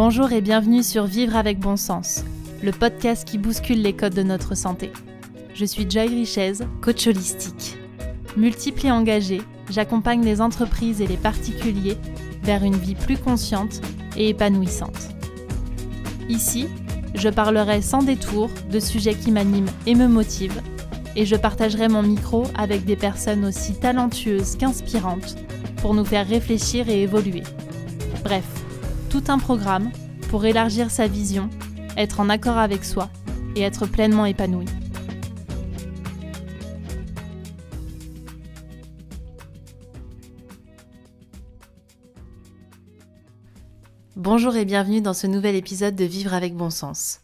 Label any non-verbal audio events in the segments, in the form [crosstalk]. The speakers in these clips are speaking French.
Bonjour et bienvenue sur Vivre avec bon sens, le podcast qui bouscule les codes de notre santé. Je suis Joy Richez, coach holistique. Multiple et engagée, j'accompagne les entreprises et les particuliers vers une vie plus consciente et épanouissante. Ici, je parlerai sans détour de sujets qui m'animent et me motivent, et je partagerai mon micro avec des personnes aussi talentueuses qu'inspirantes pour nous faire réfléchir et évoluer. Bref, tout un programme pour élargir sa vision, être en accord avec soi et être pleinement épanoui. Bonjour et bienvenue dans ce nouvel épisode de Vivre avec bon sens.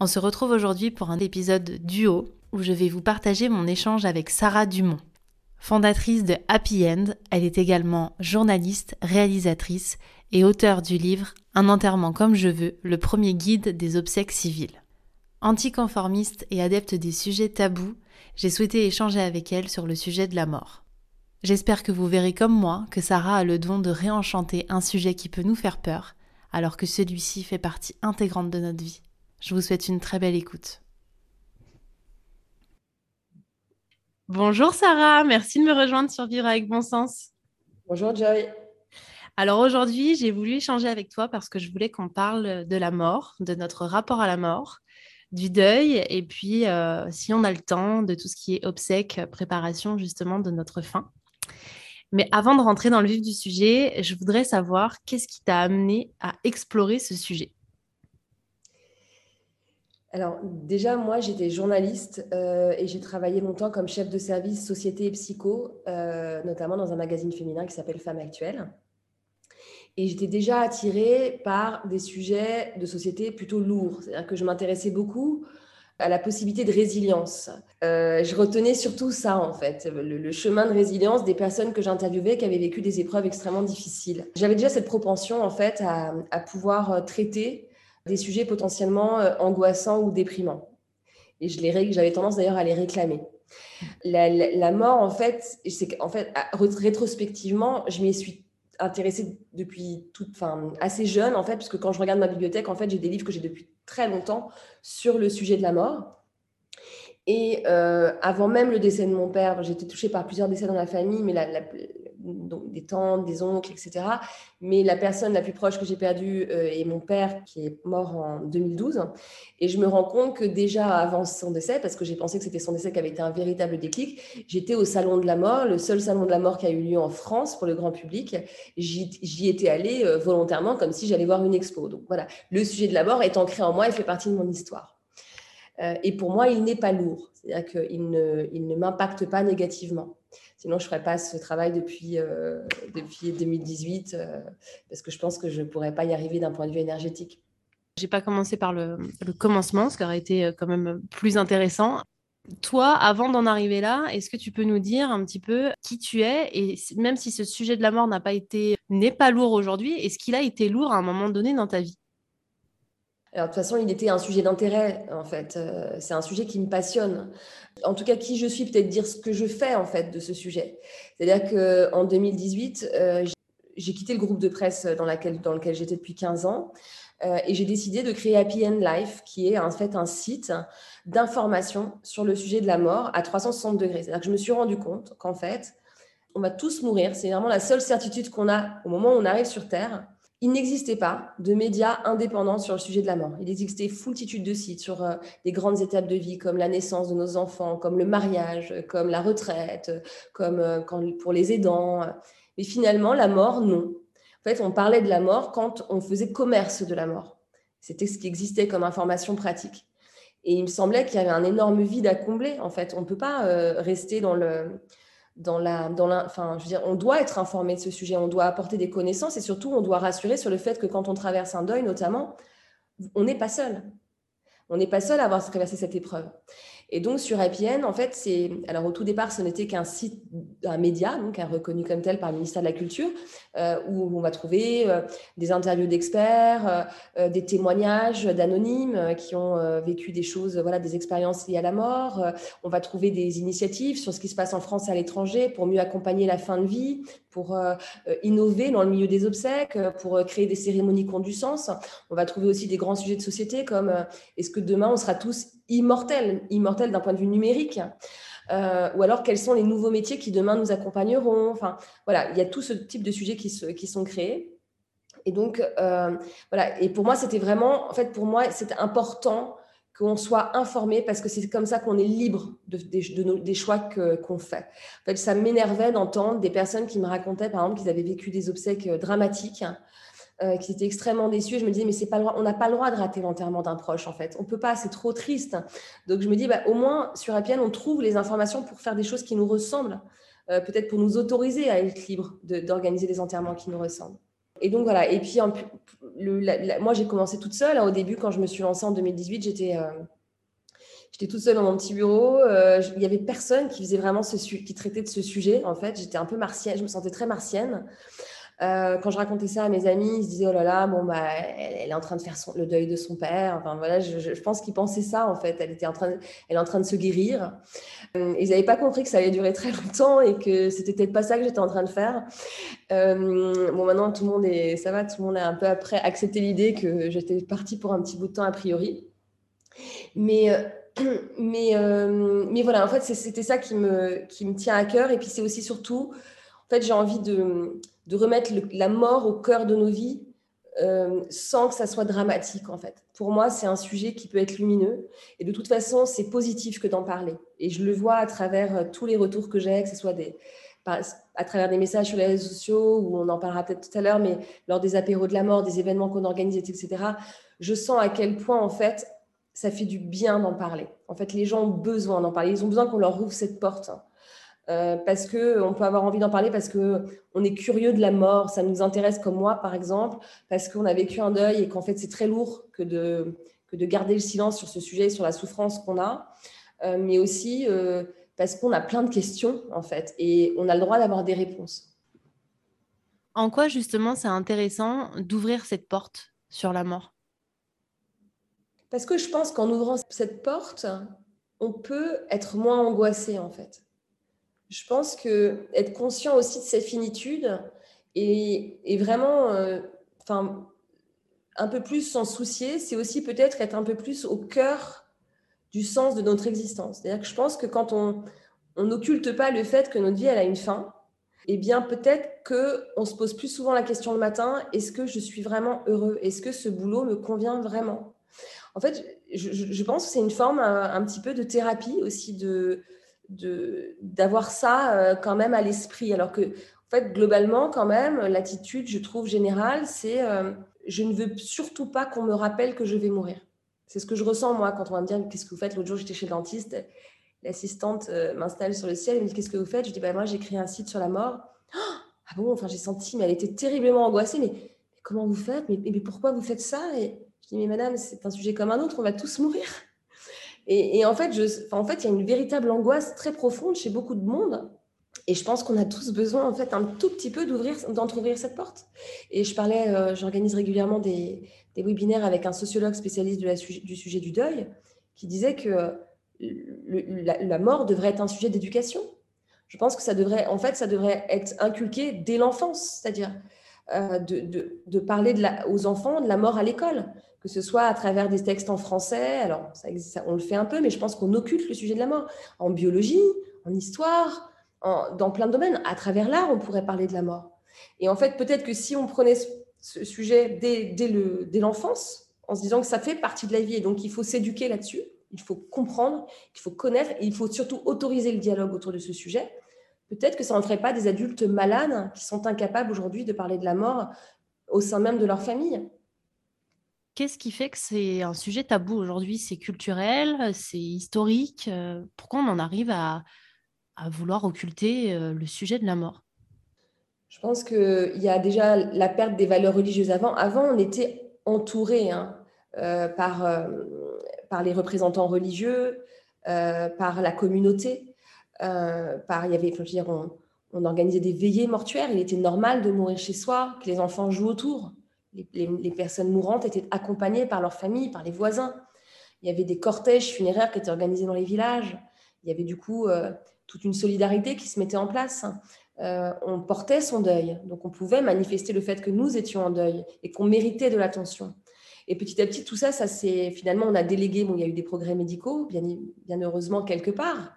On se retrouve aujourd'hui pour un épisode duo où je vais vous partager mon échange avec Sarah Dumont. Fondatrice de Happy End, elle est également journaliste, réalisatrice et auteur du livre Un enterrement comme je veux, le premier guide des obsèques civiles. Anticonformiste et adepte des sujets tabous, j'ai souhaité échanger avec elle sur le sujet de la mort. J'espère que vous verrez comme moi que Sarah a le don de réenchanter un sujet qui peut nous faire peur, alors que celui-ci fait partie intégrante de notre vie. Je vous souhaite une très belle écoute. Bonjour Sarah, merci de me rejoindre sur Vivre avec bon sens. Bonjour Joy. Alors aujourd'hui, j'ai voulu échanger avec toi parce que je voulais qu'on parle de la mort, de notre rapport à la mort, du deuil et puis, euh, si on a le temps, de tout ce qui est obsèques, préparation justement de notre fin. Mais avant de rentrer dans le vif du sujet, je voudrais savoir qu'est-ce qui t'a amené à explorer ce sujet? Alors déjà, moi, j'étais journaliste euh, et j'ai travaillé longtemps comme chef de service société et psycho, euh, notamment dans un magazine féminin qui s'appelle Femmes Actuelles. Et j'étais déjà attirée par des sujets de société plutôt lourds. C'est-à-dire que je m'intéressais beaucoup à la possibilité de résilience. Euh, je retenais surtout ça, en fait, le, chemin de résilience des personnes que j'interviewais qui avaient vécu des épreuves extrêmement difficiles. J'avais déjà cette propension, en fait, à, pouvoir euh, traiter des sujets potentiellement euh, angoissants ou déprimants. Et j'avais tendance d'ailleurs à les réclamer. La, mort, en fait, c'est en fait, rétrospectivement, je m'y suis intéressée depuis toute, enfin, assez jeune, en fait, parce que quand je regarde ma bibliothèque, en fait, j'ai des livres que j'ai depuis très longtemps sur le sujet de la mort. Et euh, avant même le décès de mon père, j'étais touchée par plusieurs décès dans la famille, mais donc des tantes, des oncles, etc. Mais la personne la plus proche que j'ai perdue euh, est mon père, qui est mort en 2012. Et je me rends compte que déjà avant son décès, parce que j'ai pensé que c'était son décès qui avait été un véritable déclic, j'étais au Salon de la mort, le seul Salon de la mort qui a eu lieu en France pour le grand public. J'y étais allée euh, volontairement comme si j'allais voir une expo. Donc voilà, le sujet de la mort est ancré en moi et fait partie de mon histoire. Euh, et pour moi, il n'est pas lourd, c'est-à-dire qu'il ne, il ne m'impacte pas négativement. Sinon, je ne ferais pas ce travail depuis, euh, depuis 2018 euh, parce que je pense que je ne pourrais pas y arriver d'un point de vue énergétique. Je n'ai pas commencé par le, commencement, ce qui aurait été euh, quand même plus intéressant. Toi, avant d'en arriver là, est-ce que tu peux nous dire un petit peu qui tu es et même si ce sujet de la mort n'est pas lourd aujourd'hui, est-ce qu'il a été lourd à un moment donné dans ta vie? Alors, de toute façon, il était un sujet d'intérêt, en fait. c'est un sujet qui me passionne en tout cas qui je suis, peut-être dire ce que je fais en fait de ce sujet. C'est-à-dire qu'en 2018, euh, j'ai quitté le groupe de presse dans, dans lequel j'étais depuis 15 ans euh, et j'ai décidé de créer Happy End Life, qui est en fait un site d'information sur le sujet de la mort à 360 degrés. C'est-à-dire que je me suis rendu compte qu'en fait, on va tous mourir. C'est vraiment la seule certitude qu'on a au moment où on arrive sur Terre. Il n'existait pas de médias indépendants sur le sujet de la mort. Il existait foultitude de sites sur euh, des grandes étapes de vie comme la naissance de nos enfants, comme le mariage, comme la retraite, comme euh, pour les aidants. Mais finalement, la mort, non. En fait, on parlait de la mort quand on faisait commerce de la mort. C'était ce qui existait comme information pratique. Et il me semblait qu'il y avait un énorme vide à combler. En fait, on ne peut pas euh, rester dans le, dans la, dans je veux dire, on doit être informé de ce sujet, on doit apporter des connaissances et surtout, on doit rassurer sur le fait que quand on traverse un deuil, notamment, on n'est pas seul. On n'est pas seul à avoir traversé cette épreuve. Et donc sur IPN, en fait, c'est alors au tout départ, ce n'était qu'un site, un média, donc un reconnu comme tel par le ministère de la Culture, euh, où on va trouver euh, des interviews d'experts, euh, des témoignages d'anonymes qui ont vécu des choses, voilà, des expériences liées à la mort. on va trouver des initiatives sur ce qui se passe en France et à l'étranger pour mieux accompagner la fin de vie, pour innover dans le milieu des obsèques, pour créer des cérémonies qui ont du sens. On va trouver aussi des grands sujets de société comme est-ce que demain on sera tous immortels, immortels d'un point de vue numérique ou alors quels sont les nouveaux métiers qui demain nous accompagneront. Enfin, voilà, il y a tout ce type de sujets qui, qui sont créés. Et donc, voilà. Et pour moi, c'était vraiment, en fait, pour moi, c'était important qu'on soit informé parce que c'est comme ça qu'on est libre de, des choix qu'on fait. En fait, ça m'énervait d'entendre des personnes qui me racontaient, par exemple, qu'ils avaient vécu des obsèques euh, dramatiques, euh, qui étaient extrêmement déçus. Et je me disais, mais c'est pas on n'a pas le droit de rater l'enterrement d'un proche, en fait. On peut pas, c'est trop triste. Donc, je me dis, bah, au moins, sur Appian, on trouve les informations pour faire des choses qui nous ressemblent, euh, peut-être pour nous autoriser à être libre d'organiser des enterrements qui nous ressemblent. Et donc voilà. Et puis, moi, j'ai commencé toute seule. Hein, au début, quand je me suis lancée en 2018, j'étais euh, j'étais toute seule dans mon petit bureau. Euh, il y avait personne qui faisait vraiment ce qui traitait de ce sujet. En fait, j'étais un peu martienne. Je me sentais très martienne. Euh, quand je racontais ça à mes amis, ils se disaient oh là là, bon bah, elle, est en train de faire le deuil de son père. Enfin voilà, je, pense qu'ils pensaient ça en fait. Elle était en train, elle est en train de se guérir. Euh, ils n'avaient pas compris que ça allait durer très longtemps et que c'était peut-être pas ça que j'étais en train de faire. Euh, bon maintenant tout le monde est, ça va, tout le monde a un peu après accepté l'idée que j'étais partie pour un petit bout de temps a priori. Mais [clears throat] mais, mais voilà, en fait, c'était ça qui me, qui me tient à cœur. Et puis, c'est aussi surtout, en fait, j'ai envie de, de remettre la mort au cœur de nos vies euh, sans que ça soit dramatique en fait. Pour moi, c'est un sujet qui peut être lumineux et de toute façon, c'est positif que d'en parler. Et je le vois à travers euh, tous les retours que j'ai, que ce soit des, à travers des messages sur les réseaux sociaux, où on en parlera peut-être tout à l'heure, mais lors des apéros de la mort, des événements qu'on organise, etc., je sens à quel point en fait ça fait du bien d'en parler. En fait, les gens ont besoin d'en parler. Ils ont besoin qu'on leur ouvre cette porte. Euh, parce que on peut avoir envie d'en parler parce que on est curieux de la mort, ça nous intéresse comme moi par exemple, parce qu'on a vécu un deuil et qu'en fait c'est très lourd que de que de garder le silence sur ce sujet, sur la souffrance qu'on a, euh, mais aussi euh, parce qu'on a plein de questions en fait et on a le droit d'avoir des réponses. En quoi justement c'est intéressant d'ouvrir cette porte sur la mort? Parce que je pense qu'en ouvrant cette porte, on peut être moins angoissé en fait je pense que être conscient aussi de cette finitude et, vraiment, euh, un peu plus s'en soucier, c'est aussi peut-être être un peu plus au cœur du sens de notre existence. C'est-à-dire que je pense que quand on n'occulte pas le fait que notre vie elle a une fin, eh bien peut-être que on se pose plus souvent la question le matin est-ce que je suis vraiment heureux? Est-ce que ce boulot me convient vraiment? En fait, je, pense que c'est une forme un, petit peu de thérapie aussi de d'avoir ça euh, quand même à l'esprit. Alors que, en fait, globalement, quand même, l'attitude, je trouve, générale, c'est euh, je ne veux surtout pas qu'on me rappelle que je vais mourir. C'est ce que je ressens, moi, quand on va me dire qu'est-ce que vous faites? L'autre jour, j'étais chez le dentiste, l'assistante euh, m'installe sur le ciel, elle me dit qu'est-ce que vous faites? Je dis bah, moi, j'ai un site sur la mort. ah bon? Enfin, j'ai senti, mais elle était terriblement angoissée. Mais, comment vous faites? Mais, mais, pourquoi vous faites ça? Et je dis mais madame, c'est un sujet comme un autre, on va tous mourir. Et, en, fait, il y a une véritable angoisse très profonde chez beaucoup de monde. Et je pense qu'on a tous besoin, en fait, un tout petit peu d'ouvrir, d'entrouvrir cette porte. Et je parlais, euh, j'organise régulièrement des, des, webinaires avec un sociologue spécialiste du sujet du deuil, qui disait que la, mort devrait être un sujet d'éducation. Je pense que ça devrait, en fait, ça devrait être inculqué dès l'enfance, c'est-à-dire euh, de, parler aux enfants de la mort à l'école que ce soit à travers des textes en français, alors ça, on le fait un peu, mais je pense qu'on occulte le sujet de la mort, en biologie, en histoire, dans plein de domaines. À travers l'art, on pourrait parler de la mort. Et en fait, peut-être que si on prenait ce sujet dès, l'enfance, en se disant que ça fait partie de la vie, et donc il faut s'éduquer là-dessus, il faut comprendre, il faut connaître, et il faut surtout autoriser le dialogue autour de ce sujet, peut-être que ça n'en ferait pas des adultes malades qui sont incapables aujourd'hui de parler de la mort au sein même de leur famille. Qu'est-ce qui fait que c'est un sujet tabou aujourd'hui? C'est culturel, c'est historique. Euh, pourquoi on en arrive à, vouloir occulter euh, le sujet de la mort? Je pense qu'il y a déjà la perte des valeurs religieuses. Avant, avant on était entouré hein, euh, par, les représentants religieux, par la communauté. par, il y avait, dire, on, on organisait des veillées mortuaires. Il était normal de mourir chez soi, que les enfants jouent autour les, personnes mourantes étaient accompagnées par leur famille, par les voisins. Il y avait des cortèges funéraires qui étaient organisés dans les villages. Il y avait du coup euh, toute une solidarité qui se mettait en place. on portait son deuil. Donc on pouvait manifester le fait que nous étions en deuil et qu'on méritait de l'attention. Et petit à petit, tout ça, ça c'est finalement, on a délégué. Bon, il y a eu des progrès médicaux, bien, heureusement quelque part,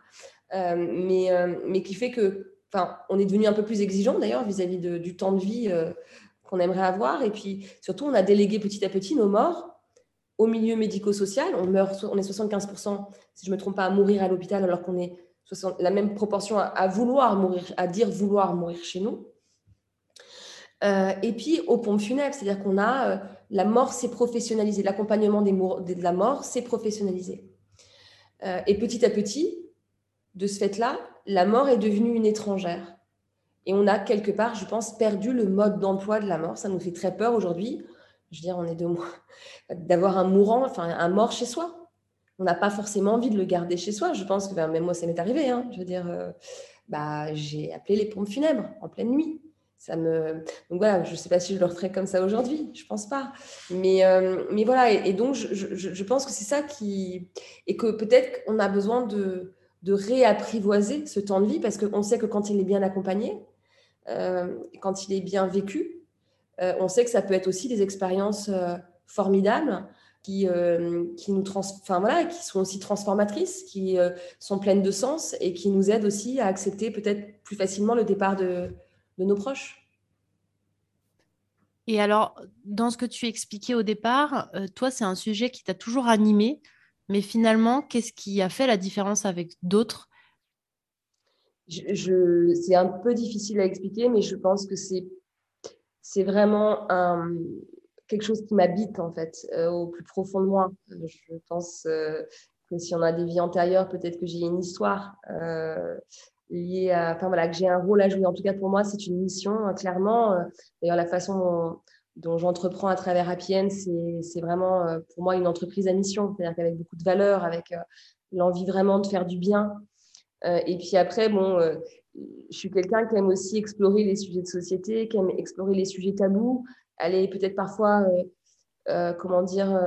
euh, mais, euh, mais qui fait que, enfin, on est devenu un peu plus exigeant d'ailleurs vis-à-vis du temps de vie euh, qu'on aimerait avoir. Et puis surtout, on a délégué petit à petit nos morts au milieu médico-social. On meurt, on est 75%, si je me trompe pas, à mourir à l'hôpital, alors qu'on est la même proportion à, vouloir mourir, à dire vouloir mourir chez nous. et puis aux pompes funèbres, c'est-à-dire qu'on a la mort s'est professionnalisée, l'accompagnement de la mort s'est professionnalisé. Euh, et petit à petit, de ce fait-là, la mort est devenue une étrangère. Et on a quelque part, je pense, perdu le mode d'emploi de la mort. Ça nous fait très peur aujourd'hui. Je veux dire, on est de [laughs] d'avoir un mourant, enfin un mort chez soi. On n'a pas forcément envie de le garder chez soi. Je pense que même moi, ça m'est arrivé. Hein. Je veux dire, euh, bah, j'ai appelé les pompes funèbres en pleine nuit ça me donc voilà je sais pas si je le referais comme ça aujourd'hui je pense pas mais euh, mais voilà et, donc je, je, pense que c'est ça qui et que peut-être qu'on a besoin de de réapprivoiser ce temps de vie parce qu'on sait que quand il est bien accompagné quand il est bien vécu euh, on sait que ça peut être aussi des expériences formidables qui, qui nous trans voilà, qui sont aussi transformatrices, qui sont pleines de sens et qui nous aident aussi à accepter peut-être plus facilement le départ de, de nos proches. Et alors, dans ce que tu expliquais au départ, euh, toi, c'est un sujet qui t'a toujours animé, mais finalement, qu'est-ce qui a fait la différence avec d'autres C'est un peu difficile à expliquer, mais je pense que c'est, c'est vraiment quelque chose qui m'habite, en fait, euh, au plus profond de moi. Je pense euh, que si on a des vies antérieures, peut-être que j'ai une histoire lié à, enfin voilà, que j'ai un rôle à jouer. En tout cas, pour moi, c'est une mission, hein, clairement. Euh, d'ailleurs, la façon dont, j'entreprends à travers Appian, c'est vraiment euh, pour moi une entreprise à mission, c'est-à-dire qu'avec beaucoup de valeur, avec euh, l'envie vraiment de faire du bien. Et puis après, bon, je suis quelqu'un qui aime aussi explorer les sujets de société, qui aime explorer les sujets tabous, aller peut-être parfois, comment dire,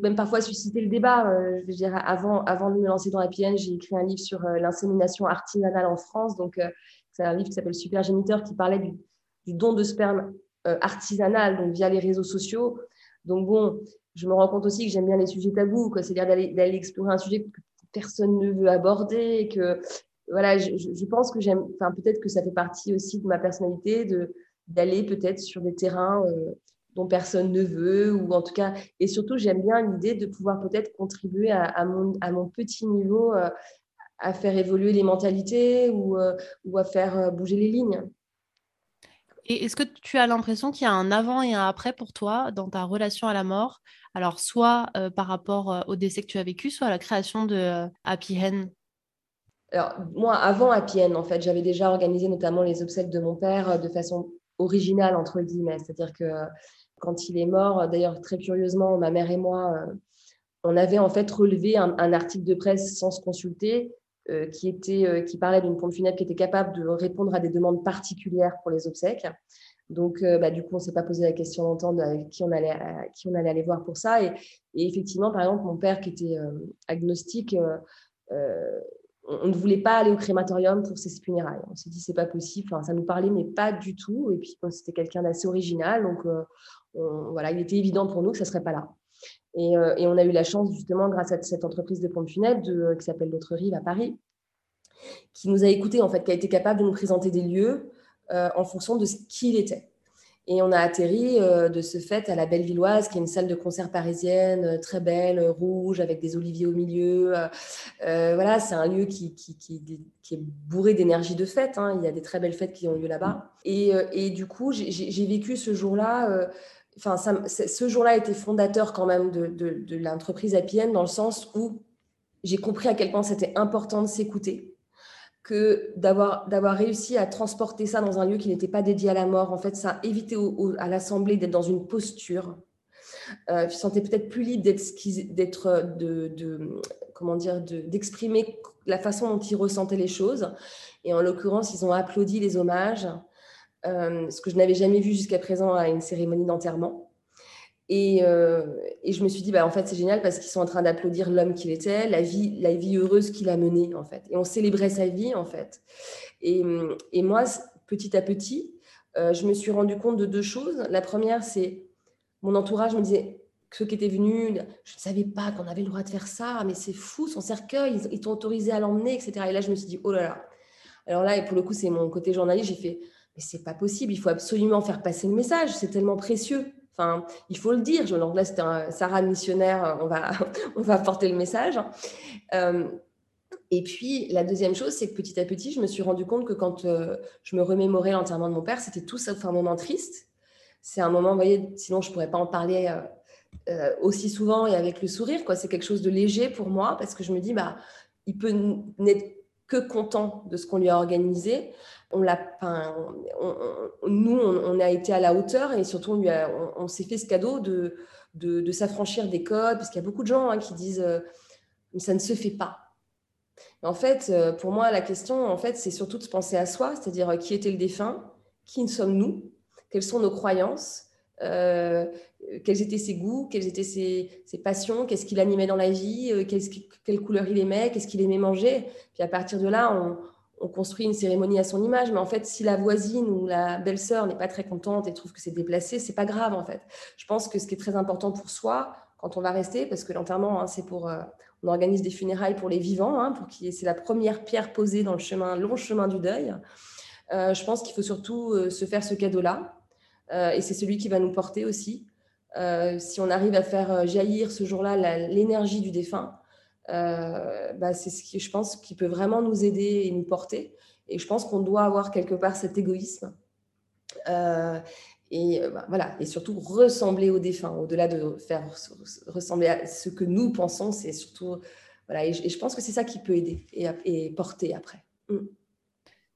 même parfois susciter le débat. Euh, je veux dire, avant, avant de me lancer dans la PN, j'ai écrit un livre sur euh, l'insémination artisanale en France. Donc, euh, c'est un livre qui s'appelle Super Géniteur qui parlait du, don de sperme artisanal, via les réseaux sociaux. Donc, bon, je me rends compte aussi que j'aime bien les sujets tabous, c'est-à-dire d'aller explorer un sujet que personne ne veut aborder. Que, voilà, je, pense que j'aime, enfin, peut-être que ça fait partie aussi de ma personnalité de d'aller peut-être sur des terrains dont personne ne veut, ou en tout cas, et surtout, j'aime bien l'idée de pouvoir peut-être contribuer à, mon, petit niveau euh, à faire évoluer les mentalités ou, euh, ou à faire euh, bouger les lignes. Est-ce que tu as l'impression qu'il y a un avant et un après pour toi dans ta relation à la mort? Alors, soit par rapport au décès que tu as vécu, soit à la création de Happy Hen alors, moi, avant Happy Hen, en fait, j'avais déjà organisé notamment les obsèques de mon père de façon originale, entre guillemets. C'est-à-dire que quand il est mort, d'ailleurs très curieusement, ma mère et moi, on avait en fait relevé un, article de presse sans se consulter euh, qui, était, euh, qui parlait d'une pompe funèbre qui était capable de répondre à des demandes particulières pour les obsèques. Donc, bah, du coup, on ne s'est pas posé la question d'entendre qui, on allait, qui on allait aller voir pour ça. Et, effectivement, par exemple, mon père qui était agnostique, on ne voulait pas aller au crématorium pour ses funérailles. On s'est dit, c'est pas possible. Enfin, ça nous parlait, mais pas du tout. Et puis, c'était quelqu'un d'assez original. Donc, voilà, il était évident pour nous que ça ne serait pas là. Euh, et, on a eu la chance, justement, grâce à cette entreprise de pompe funèbre de, qui s'appelle L'autre rive à Paris, qui nous a écoutés, en fait, qui a été capable de nous présenter des lieux euh, en fonction de qui il était. Et on a atterri euh, de ce fait à la Bellevilloise, qui est une salle de concert parisienne très belle, rouge, avec des oliviers au milieu. voilà, c'est un lieu qui, est bourré d'énergie de fête. Hein. Il y a des très belles fêtes qui ont lieu là-bas. Et, du coup, j'ai vécu ce jour-là enfin, ce jour-là été fondateur quand même de, l'entreprise Appienne dans le sens où j'ai compris à quel point c'était important de s'écouter, que d'avoir, réussi à transporter ça dans un lieu qui n'était pas dédié à la mort. En fait, ça a évité à l'Assemblée d'être dans une posture. Euh, je sentais peut-être plus libre d'être, dire, d'exprimer la façon dont ils ressentaient les choses. Et en l'occurrence, ils ont applaudi les hommages. Euh, ce que je n'avais jamais vu jusqu'à présent à une cérémonie d'enterrement. Et, euh, et, je me suis dit, bah, en fait, c'est génial parce qu'ils sont en train d'applaudir l'homme qu'il était, la vie, la vie heureuse qu'il a menée, en fait. Et on célébrait sa vie, en fait. Et, et moi, petit à petit, euh, je me suis rendu compte de deux choses. La première, c'est mon entourage me disait, ceux qui étaient venus, je ne savais pas qu'on avait le droit de faire ça, mais c'est fou, son cercueil, ils, t'ont autorisé à l'emmener, etc. Et là, je me suis dit, oh là là. Alors là, et pour le coup, c'est mon côté journaliste, j'ai fait, mais c'est pas possible, il faut absolument faire passer le message, c'est tellement précieux. Enfin, il faut le dire. Donc là, c'était un Sarah missionnaire, on va, [laughs] on va porter le message. Euh, et puis, la deuxième chose, c'est que petit à petit, je me suis rendu compte que quand euh, je me remémorais l'enterrement de mon père, c'était tout sauf un moment triste. C'est un moment, vous voyez, sinon je ne pourrais pas en parler euh, aussi souvent et avec le sourire. Quoi. C'est quelque chose de léger pour moi parce que je me dis, bah, il peut n'être que content de ce qu'on lui a organisé. On l'a, nous, on, a été à la hauteur et surtout, on, on, s'est fait ce cadeau de, s'affranchir des codes parce qu'il y a beaucoup de gens hein, qui disent, mais ça ne se fait pas en fait, euh, pour moi, la question, en fait, c'est surtout de se penser à soi, c'est-à-dire euh, qui était le défunt, qui sommes-nous, quelles sont nos croyances, euh, quels étaient ses goûts, quelles étaient ses, passions, qu'est-ce qu'il animait dans la vie, quelle couleur il aimait, qu'est-ce qu'il aimait manger? Puis à partir de là, on, on, construit une cérémonie à son image. Mais en fait, si la voisine ou la belle-sœur n'est pas très contente et trouve que c'est déplacé, c'est pas grave en fait. Je pense que ce qui est très important pour soi, quand on va rester, parce que l'enterrement, hein, c'est pour, on organise des funérailles pour les vivants, hein, pour qui c'est la première pierre posée dans le chemin, long chemin du deuil. Euh, je pense qu'il faut surtout euh, se faire ce cadeau-là, euh, et c'est celui qui va nous porter aussi. si on arrive à faire jaillir ce jour-là l'énergie du défunt, bah, c'est ce qui, je pense, qui peut vraiment nous aider et nous porter. Et je pense qu'on doit avoir quelque part cet égoïsme et euh, bah, voilà et surtout ressembler aux défunts au-delà de faire ressembler à ce que nous pensons c'est surtout voilà et je, pense que c'est ça qui peut aider et, porter après mm.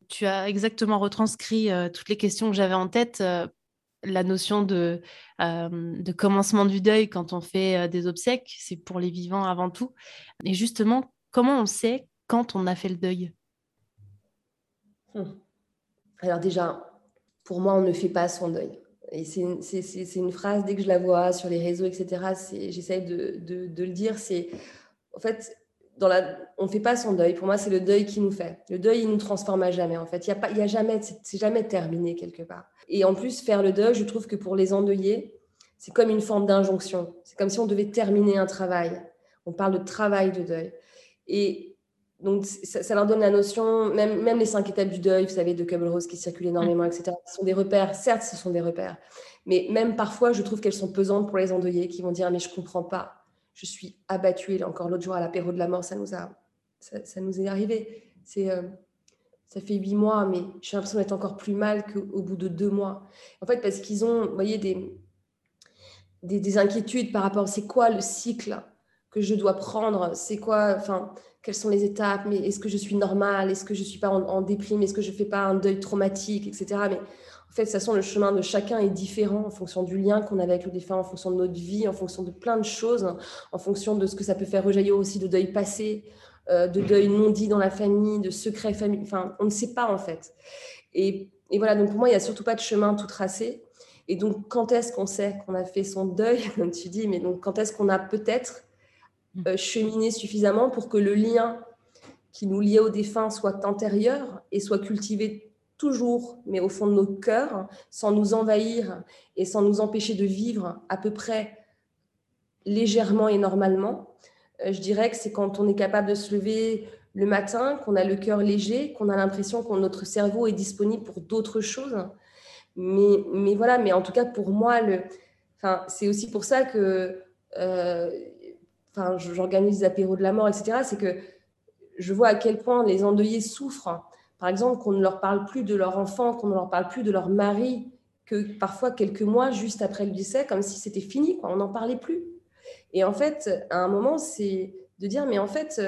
tu as exactement retranscrit euh, toutes les questions que j'avais en tête euh, la notion de, de commencement du deuil quand on fait des obsèques c'est pour les vivants avant tout et justement comment on sait quand on a fait le deuil? Hum. alors déjà pour moi, on ne fait pas son deuil. Et c'est une, phrase, dès que je la vois sur les réseaux, etc., j'essaye de, de, le dire, c'est en fait, on ne fait pas son deuil. Pour moi, c'est le deuil qui nous fait. Le deuil, il nous transforme à jamais. En fait, il y a pas, il y a jamais, c'est jamais terminé quelque part. Et en plus, faire le deuil, je trouve que pour les endeuillés, c'est comme une forme d'injonction. C'est comme si on devait terminer un travail. On parle de travail de deuil. Et donc, ça, leur donne la notion, même, les cinq étapes du deuil, vous savez, de Kubler-Ross qui circulent énormément, etc. Ce sont des repères. Certes, ce sont des repères. Mais même parfois, je trouve qu'elles sont pesantes pour les endeuillés qui vont dire Mais je ne comprends pas. Je suis abattue. Encore l'autre jour, à l'apéro de la mort, ça nous, a, ça, nous est arrivé. C'est, euh, ça fait huit mois, mais j'ai l'impression d'être encore plus mal qu'au bout de deux mois. En fait, parce qu'ils ont, voyez, des, des, des inquiétudes par rapport c'est quoi le cycle que je dois prendre, c'est quoi, enfin, quelles sont les étapes, mais est-ce que je suis normale, est-ce que je suis pas en, déprime, est-ce que je fais pas un deuil traumatique, etc. Mais en fait, de toute façon, le chemin de chacun est différent en fonction du lien qu'on a avec le défunt, en fonction de notre vie, en fonction de plein de choses, en fonction de ce que ça peut faire rejaillir aussi de deuil passé, euh, de deuil non dit dans la famille, de secrets famille. Enfin, on ne sait pas en fait. Et, et voilà, donc pour moi, il n'y a surtout pas de chemin tout tracé. Et donc, quand est-ce qu'on sait qu'on a fait son deuil [laughs] Comme tu dis, mais donc quand est-ce qu'on a peut-être euh, cheminer suffisamment pour que le lien qui nous liait au défunt soit antérieur et soit cultivé toujours, mais au fond de nos cœurs, sans nous envahir et sans nous empêcher de vivre à peu près légèrement et normalement. Euh, je dirais que c'est quand on est capable de se lever le matin, qu'on a le cœur léger, qu'on a l'impression que notre cerveau est disponible pour d'autres choses. Mais, mais, voilà, mais en tout cas, pour moi, le, enfin, c'est aussi pour ça que euh, enfin, j'organise des apéros de la mort, etc., c'est que je vois à quel point les endeuillés souffrent. Par exemple, qu'on ne leur parle plus de leur enfant, qu'on ne leur parle plus de leur mari, que parfois quelques mois juste après le décès, comme si c'était fini, quoi, on n'en parlait plus. Et en fait, à un moment, c'est de dire, mais en fait,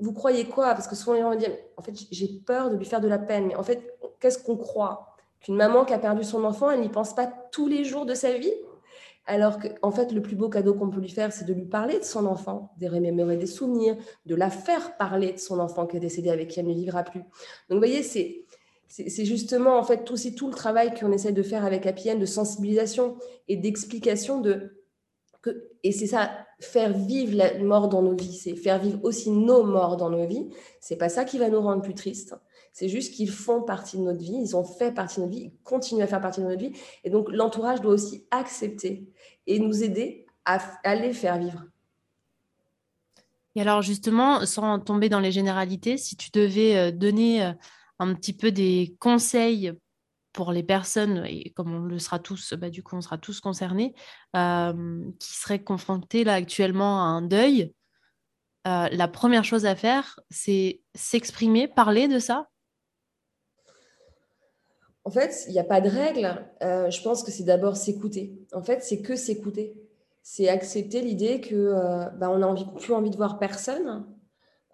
vous croyez quoi? Parce que souvent les gens vont dire, en fait, j'ai peur de lui faire de la peine. Mais en fait, qu'est-ce qu'on croit? Qu'une maman qui a perdu son enfant, elle n'y pense pas tous les jours de sa vie? Alors qu'en en fait, le plus beau cadeau qu'on peut lui faire, c'est de lui parler de son enfant, de remémorer des souvenirs, de la faire parler de son enfant qui est décédé, avec qui elle ne vivra plus. Donc, vous voyez, c'est, c'est justement en fait tout, tout le travail qu'on essaie de faire avec APN de sensibilisation et d'explication de et c'est ça, faire vivre la mort dans nos vies, c'est faire vivre aussi nos morts dans nos vies. C'est pas ça qui va nous rendre plus tristes. C'est juste qu'ils font partie de notre vie, ils ont fait partie de notre vie, ils continuent à faire partie de notre vie. Et donc l'entourage doit aussi accepter et nous aider à, les faire vivre. Et alors justement, sans tomber dans les généralités, si tu devais euh, donner euh, un petit peu des conseils pour les personnes, et comme on le sera tous, bah, du coup, on sera tous concernés, euh, qui seraient confrontés là actuellement à un deuil, la première chose à faire, c'est s'exprimer, parler de ça En fait, il n'y a pas de règle. Euh, je pense que c'est d'abord s'écouter. En fait, c'est que s'écouter. C'est accepter l'idée que bah, on n'a plus envie de voir personne,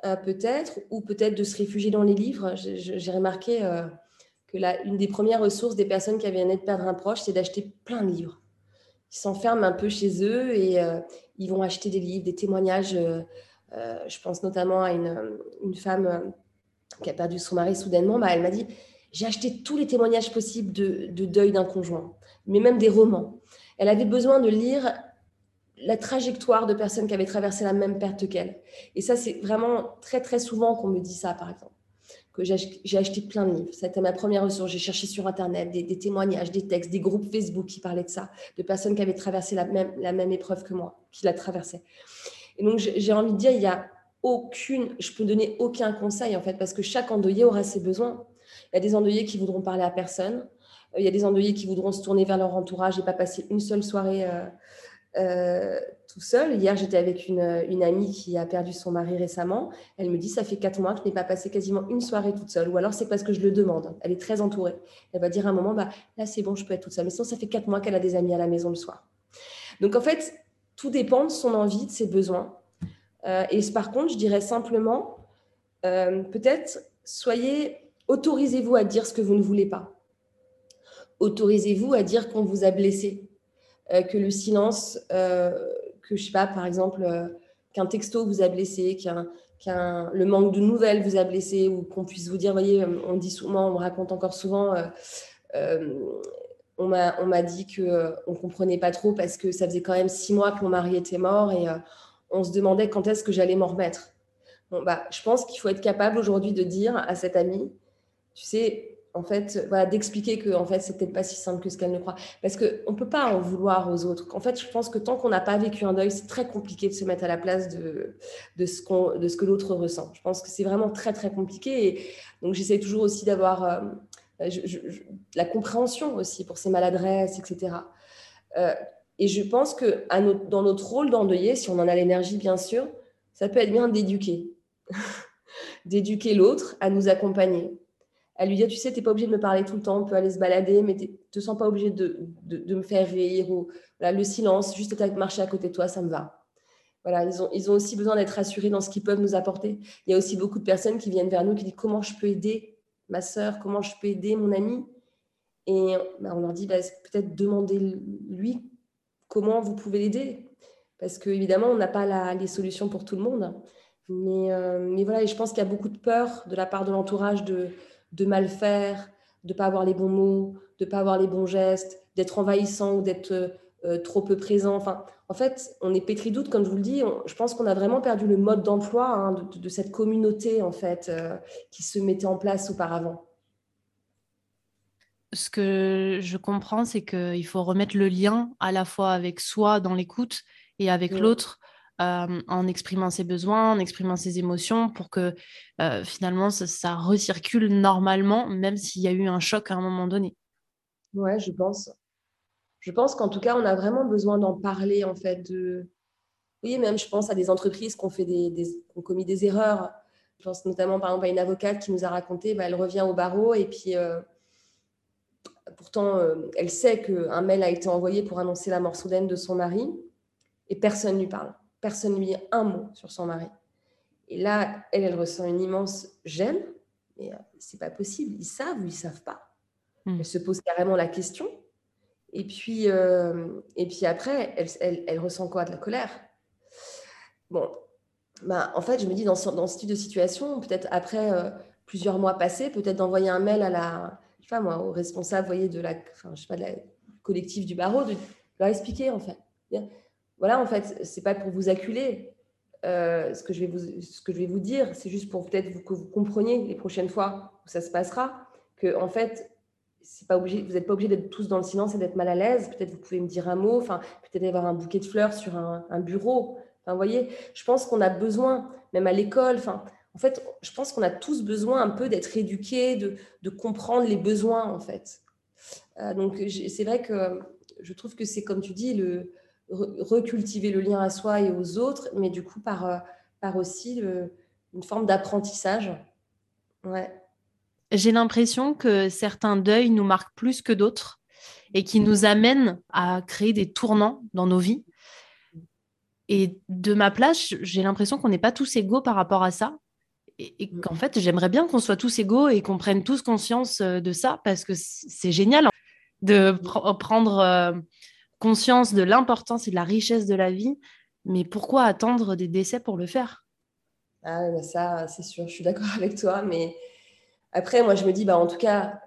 peut-être, ou peut-être de se réfugier dans les livres. J'ai remarqué que la, une des premières ressources des personnes qui avaient un de perdre un proche, c'est d'acheter plein de livres. Ils s'enferment un peu chez eux et euh, ils vont acheter des livres, des témoignages. Euh, euh, je pense notamment à une, une femme qui a perdu son mari soudainement. Bah, elle m'a dit J'ai acheté tous les témoignages possibles de, de deuil d'un conjoint, mais même des romans. Elle avait besoin de lire la trajectoire de personnes qui avaient traversé la même perte qu'elle. Et ça, c'est vraiment très, très souvent qu'on me dit ça, par exemple que j'ai acheté plein de livres. Ça a été ma première ressource. J'ai cherché sur Internet des, témoignages, des textes, des groupes Facebook qui parlaient de ça, de personnes qui avaient traversé la même, la même épreuve que moi, qui la traversaient. Et donc, j'ai envie de dire, il y a aucune, je peux donner aucun conseil en fait, parce que chaque endeuillé aura ses besoins. Il y a des endeuillés qui voudront parler à personne. Euh, il y a des endeuillés qui voudront se tourner vers leur entourage et pas passer une seule soirée euh, euh, tout seul. Hier, j'étais avec une, amie qui a perdu son mari récemment. Elle me dit, ça fait quatre mois que je n'ai pas passé quasiment une soirée toute seule. Ou alors, c'est parce que je le demande. Elle est très entourée. Elle va dire à un moment, bah, là, c'est bon, je peux être toute seule. Mais sinon, ça fait quatre mois qu'elle a des amis à la maison le soir. Donc, en fait, tout dépend de son envie, de ses besoins. Euh, et par contre, je dirais simplement, euh, peut-être, soyez, autorisez-vous à dire ce que vous ne voulez pas. Autorisez-vous à dire qu'on vous a blessé euh, que le silence, euh, que je sais pas, par exemple, euh, qu'un texto vous a blessé, qu'un le manque de nouvelles vous a blessé, ou qu'on puisse vous dire, voyez, on dit souvent, on raconte encore souvent, on m'a dit qu'on on comprenait pas trop parce que ça faisait quand même six mois que mon mari était mort et on se demandait quand est-ce que j'allais m'en remettre. Bon, bah, je pense qu'il faut être capable aujourd'hui de dire à cette amie, tu sais, en fait, voilà, d'expliquer que en fait, c'était pas si simple que ce qu'elle ne croit. Parce qu'on ne peut pas en vouloir aux autres. En fait, je pense que tant qu'on n'a pas vécu un deuil, c'est très compliqué de se mettre à la place de, ce, que l'autre ressent. Je pense que c'est vraiment très, très compliqué. Et donc, j'essaie toujours aussi d'avoir euh, la compréhension aussi pour ces maladresses, etc. Euh, et je pense que dans notre rôle d'endeuillé, si on en a l'énergie, bien sûr, ça peut être bien d'éduquer. [laughs] d'éduquer l'autre à nous accompagner elle lui dit, tu sais, tu n'es pas obligé de me parler tout le temps, on peut aller se balader, mais tu ne te sens pas obligé de, de, me faire rire. Ou, le silence, juste marcher à côté de toi, ça me va. Voilà, ils ont, ils ont aussi besoin d'être rassurés dans ce qu'ils peuvent nous apporter. Il y a aussi beaucoup de personnes qui viennent vers nous qui disent comment je peux aider ma sœur, comment je peux aider mon ami? Et bah, on leur dit bah, peut-être demander lui comment vous pouvez l'aider. Parce qu'évidemment, on n'a pas les solutions pour tout le monde. Mais, euh, mais voilà, et je pense qu'il y a beaucoup de peur de la part de l'entourage de, de mal faire, de ne pas avoir les bons mots, de ne pas avoir les bons gestes, d'être envahissant ou d'être euh, euh, trop peu présent. Enfin, en fait, on est pétri doute, comme je vous le dis. je pense qu'on a vraiment perdu le mode d'emploi hein, de, cette communauté en fait euh, qui se mettait en place auparavant. Ce que je comprends, c'est qu'il faut remettre le lien à la fois avec soi dans l'écoute et avec l'autre euh, en exprimant ses besoins, en exprimant ses émotions, pour que euh, finalement ça, recircule normalement, même s'il y a eu un choc à un moment donné. Ouais, je pense. Je pense qu'en tout cas, on a vraiment besoin d'en parler, en fait. De... Oui, même je pense à des entreprises qui ont, fait des, ont commis des erreurs. Je pense notamment, par exemple, à une avocate qui nous a raconté, bah, elle revient au barreau et puis... Euh, pourtant, elle sait qu'un mail a été envoyé pour annoncer la mort soudaine de son mari et personne ne lui parle personne ne lui dit un mot sur son mari. Et là, elle, elle ressent une immense gêne, mais euh, c'est pas possible. Ils savent ou ils savent pas. Hmm. Elle se pose carrément la question. Et puis, euh, et puis après, elle, elle, ressent quoi? De la colère. Bon, bah, en fait, je me dis, dans ce, dans ce type de situation, peut-être après, euh, plusieurs mois passés, peut-être d'envoyer un mail à la, je sais pas moi, au responsable, voyez, de la, enfin, je sais pas, de la collectif du barreau, de leur expliquer en fait. Voilà, en fait, c'est pas pour vous acculer. Euh, ce, que je vais vous, ce que je vais vous dire, c'est juste pour peut-être que vous compreniez les prochaines fois où ça se passera, que en fait, pas obligé, vous n'êtes pas obligé d'être tous dans le silence et d'être mal à l'aise. Peut-être vous pouvez me dire un mot, peut-être avoir un bouquet de fleurs sur un, bureau. Voyez, je pense qu'on a besoin, même à l'école, en fait, je pense qu'on a tous besoin un peu d'être éduqués, de, de, comprendre les besoins, en fait. Euh, donc, c'est vrai que je trouve que c'est, comme tu dis, le, recultiver le lien à soi et aux autres, mais du coup, par, euh, par aussi une forme d'apprentissage. Ouais. J'ai l'impression que certains deuils nous marquent plus que d'autres et qui nous amènent à créer des tournants dans nos vies. Et de ma place, j'ai l'impression qu'on n'est pas tous égaux par rapport à ça et, mm. qu'en fait, j'aimerais bien qu'on soit tous égaux et qu'on prenne tous conscience euh, de ça parce que c'est génial de prendre euh, conscience de l'importance et de la richesse de la vie. Mais pourquoi attendre des décès pour le faire? Ah, bah ça, c'est sûr, je suis d'accord avec toi. Mais après, moi, je me dis, bah, en tout cas,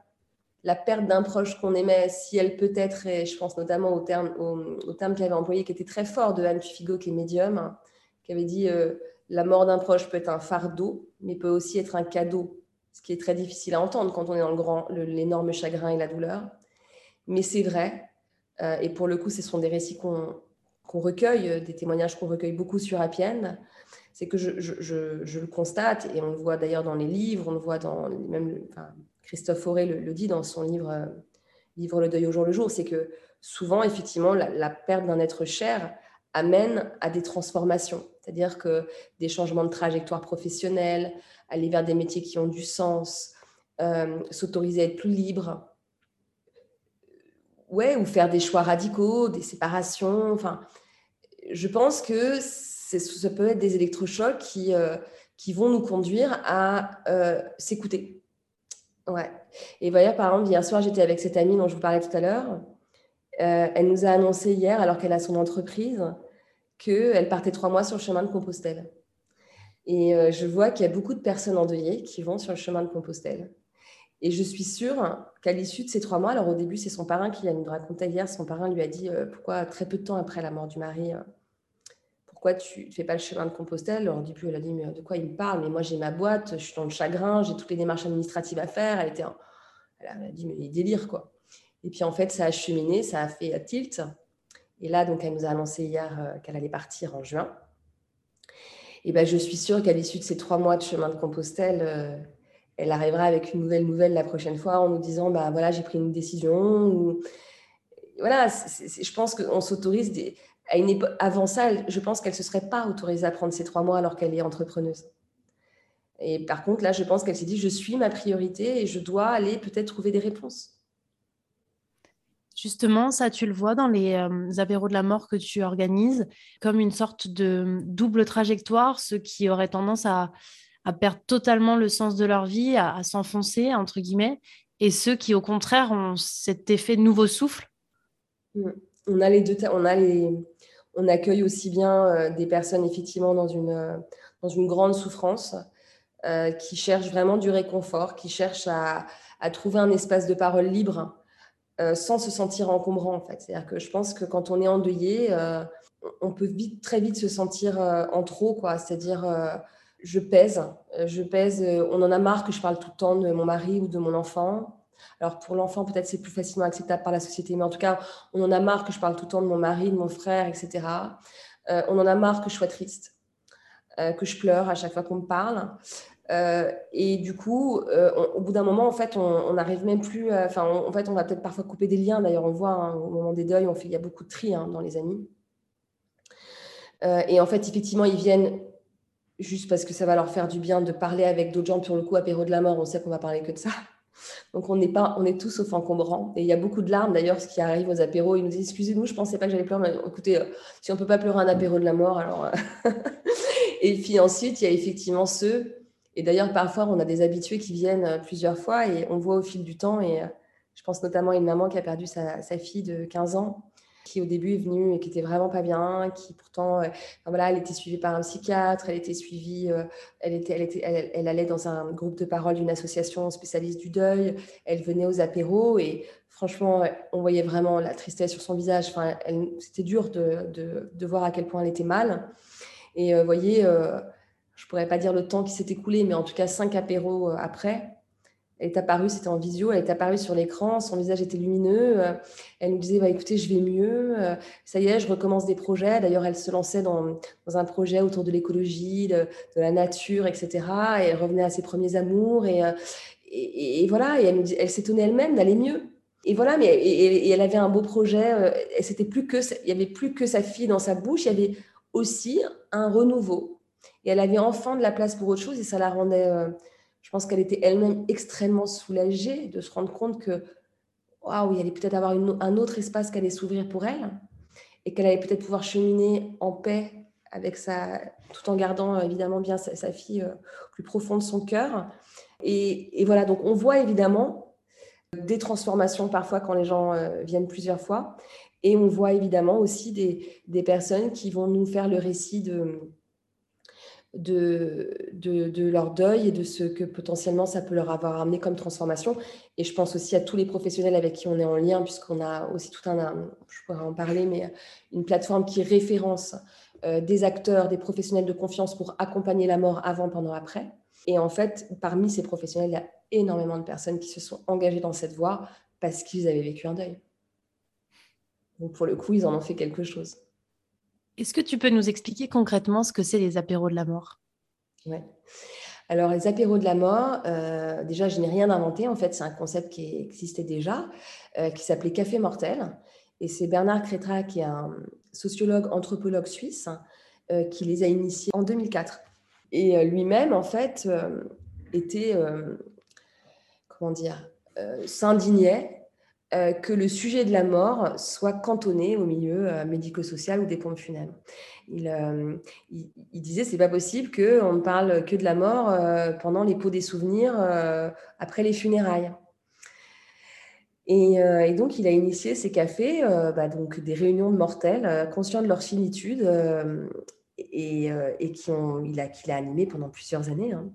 la perte d'un proche qu'on aimait, si elle peut être, et je pense notamment au terme, au, terme qu'elle employé, qui était très fort de Anne Figo, qui est médium, qui avait dit euh, la mort d'un proche peut être un fardeau, mais peut aussi être un cadeau, ce qui est très difficile à entendre quand on est dans l'énorme chagrin et la douleur. Mais c'est vrai, euh, et pour le coup, ce sont des récits qu'on recueille, euh, des témoignages qu'on recueille beaucoup sur Appienne. C'est que je, le constate, et on le voit d'ailleurs dans les livres, on le voit dans même Christophe Fauré le, dit dans son livre euh, le deuil au jour le jour, c'est que souvent, effectivement, la perte d'un être cher amène à des transformations. C'est-à-dire que des changements de trajectoire professionnelle, aller vers des métiers qui ont du sens, euh, s'autoriser à être plus libre, ouais, ou faire des choix radicaux, des séparations. Enfin, je pense que ça peut être des électrochocs qui, euh, qui vont nous conduire à euh, s'écouter. Ouais. Et voyez, par exemple, hier soir, j'étais avec cette amie dont je vous parlais tout à l'heure. Euh, elle nous a annoncé hier, alors qu'elle a son entreprise, qu'elle partait trois mois sur le chemin de Compostelle. Et je vois qu'il y a beaucoup de personnes endeuillées qui vont sur le chemin de Compostelle. Et je suis sûre qu'à l'issue de ces trois mois, alors au début, c'est son parrain qui nous racontait hier, son parrain lui a dit euh, pourquoi très peu de temps après la mort du mari, pourquoi tu ne fais pas le chemin de Compostelle? Alors au début, elle a dit mais de quoi il me parle? Mais moi, j'ai ma boîte, je suis dans le chagrin, j'ai toutes les démarches administratives à faire. Elle, était elle a dit mais il délire quoi. Et puis en fait, ça a cheminé, ça a fait tilt. Et là, donc, elle nous a annoncé hier euh, qu'elle allait partir en juin. Et ben, je suis sûre qu'à l'issue de ces trois mois de chemin de Compostelle, euh, elle arrivera avec une nouvelle nouvelle la prochaine fois en nous disant bah voilà, j'ai pris une décision. Voilà, je pense qu'on s'autorise à une avant ça. Je pense qu'elle se serait pas autorisée à prendre ces trois mois alors qu'elle est entrepreneuse. Et par contre, là, je pense qu'elle s'est dit je suis ma priorité et je dois aller peut-être trouver des réponses. Justement, ça, tu le vois dans les euh, de la mort que tu organises, comme une sorte de double trajectoire, ceux qui auraient tendance à, perdre totalement le sens de leur vie, à, s'enfoncer, entre guillemets, et ceux qui, au contraire, ont cet effet de nouveau souffle. Mmh. On a les deux, on a les, on accueille aussi bien euh, des personnes effectivement dans une, euh, dans une grande souffrance, qui cherchent vraiment du réconfort, qui cherchent à, à trouver un espace de parole libre euh, sans se sentir encombrant en fait. C'est-à-dire que je pense que quand on est endeuillé, euh, on peut vite, très vite se sentir euh, en trop, quoi. C'est-à-dire je pèse, je pèse. on en a marre que je parle tout le temps de mon mari ou de mon enfant. Alors pour l'enfant, peut-être c'est plus facilement acceptable par la société, mais en tout cas, on en a marre que je parle tout le temps de mon mari, de mon frère, etc. on en a marre que je sois triste, que je pleure à chaque fois qu'on me parle. Euh, et du coup, euh, au bout d'un moment, en fait, on n'arrive même plus. Enfin, en fait, on va peut-être parfois couper des liens. D'ailleurs, on voit hein, au moment des deuils, on fait, il y a beaucoup de tri hein, dans les amis. Euh, et en fait, effectivement, ils viennent juste parce que ça va leur faire du bien de parler avec d'autres gens. Pour le coup, apéro de la mort, on sait qu'on va parler que de ça. [laughs] Donc, on n'est pas, on est tous sauf encombrants. Et il y a beaucoup de larmes d'ailleurs, ce qui arrive aux apéros. Ils nous disent Excusez-nous, je pensais pas que j'allais pleurer. Mais écoutez, si on peut pas pleurer un apéro de la mort, alors. [laughs] et puis ensuite, il y a effectivement ceux et d'ailleurs, parfois, on a des habitués qui viennent euh, plusieurs fois et on voit au fil du temps. Et euh, je pense notamment à une maman qui a perdu sa, fille de 15 ans, qui au début est venue et qui était vraiment pas bien, qui pourtant, voilà, elle était suivie par un psychiatre, elle était suivie, elle, était, elle, était, elle, allait dans un groupe de parole d'une association spécialiste du deuil, elle venait aux apéros et franchement, on voyait vraiment la tristesse sur son visage. Enfin, c'était dur de, de, voir à quel point elle était mal. Et vous voyez, je pourrais pas dire le temps qui s'est écoulé, mais en tout cas cinq apéros après, elle est apparue, c'était en visio, elle est apparue sur l'écran, son visage était lumineux. Euh, elle nous disait bah, écoutez, je vais mieux, euh, ça y est, je recommence des projets. D'ailleurs, elle se lançait dans, un projet autour de l'écologie, de, la nature, etc. Et elle revenait à ses premiers amours. Et, euh, voilà, elle, s'étonnait elle-même d'aller mieux. Et voilà, mais elle avait un beau projet. Il n'y avait plus que sa fille dans sa bouche, il y avait aussi un renouveau. Et elle avait enfin de la place pour autre chose et ça la rendait je pense qu'elle était elle-même extrêmement soulagée de se rendre compte que waouh, il allait peut-être avoir un autre espace qui allait s'ouvrir pour elle et qu'elle allait peut-être pouvoir cheminer en paix avec sa, tout en gardant euh, évidemment bien sa, fille euh, plus profonde de son cœur. Et, voilà, donc on voit évidemment des transformations parfois quand les gens euh, viennent plusieurs fois. Et on voit évidemment aussi des, des personnes qui vont nous faire le récit de, de, de, leur deuil et de ce que potentiellement ça peut leur avoir amené comme transformation. Et je pense aussi à tous les professionnels avec qui on est en lien, puisqu'on a aussi tout un, je pourrais en parler, mais une plateforme qui référence euh, des acteurs, des professionnels de confiance pour accompagner la mort avant, pendant, après. Et en fait, parmi ces professionnels, il y a énormément de personnes qui se sont engagées dans cette voie parce qu'ils avaient vécu un deuil. Donc pour le coup, ils en ont fait quelque chose. Est-ce que tu peux nous expliquer concrètement ce que c'est les apéros de la mort? Oui. Alors, les apéros de la mort, euh, déjà, je n'ai rien inventé. En fait, c'est un concept qui existait déjà, euh, qui s'appelait Café Mortel. Et c'est Bernard Crétra, qui est un sociologue, anthropologue suisse, euh, qui les a initiés en 2004. Et lui-même, en fait, était, comment dire, s'indignait euh, que le sujet de la mort soit cantonné au milieu euh, médico-social ou des pompes funèbres. Il, euh, il, il disait c'est pas possible qu'on ne parle que de la mort pendant les pots des souvenirs après les funérailles. Et, donc, il a initié ces cafés, bah, donc des réunions de mortels, conscients de leur finitude, et, et qui ont, il, a, qu'il a animé pendant plusieurs années. Hein.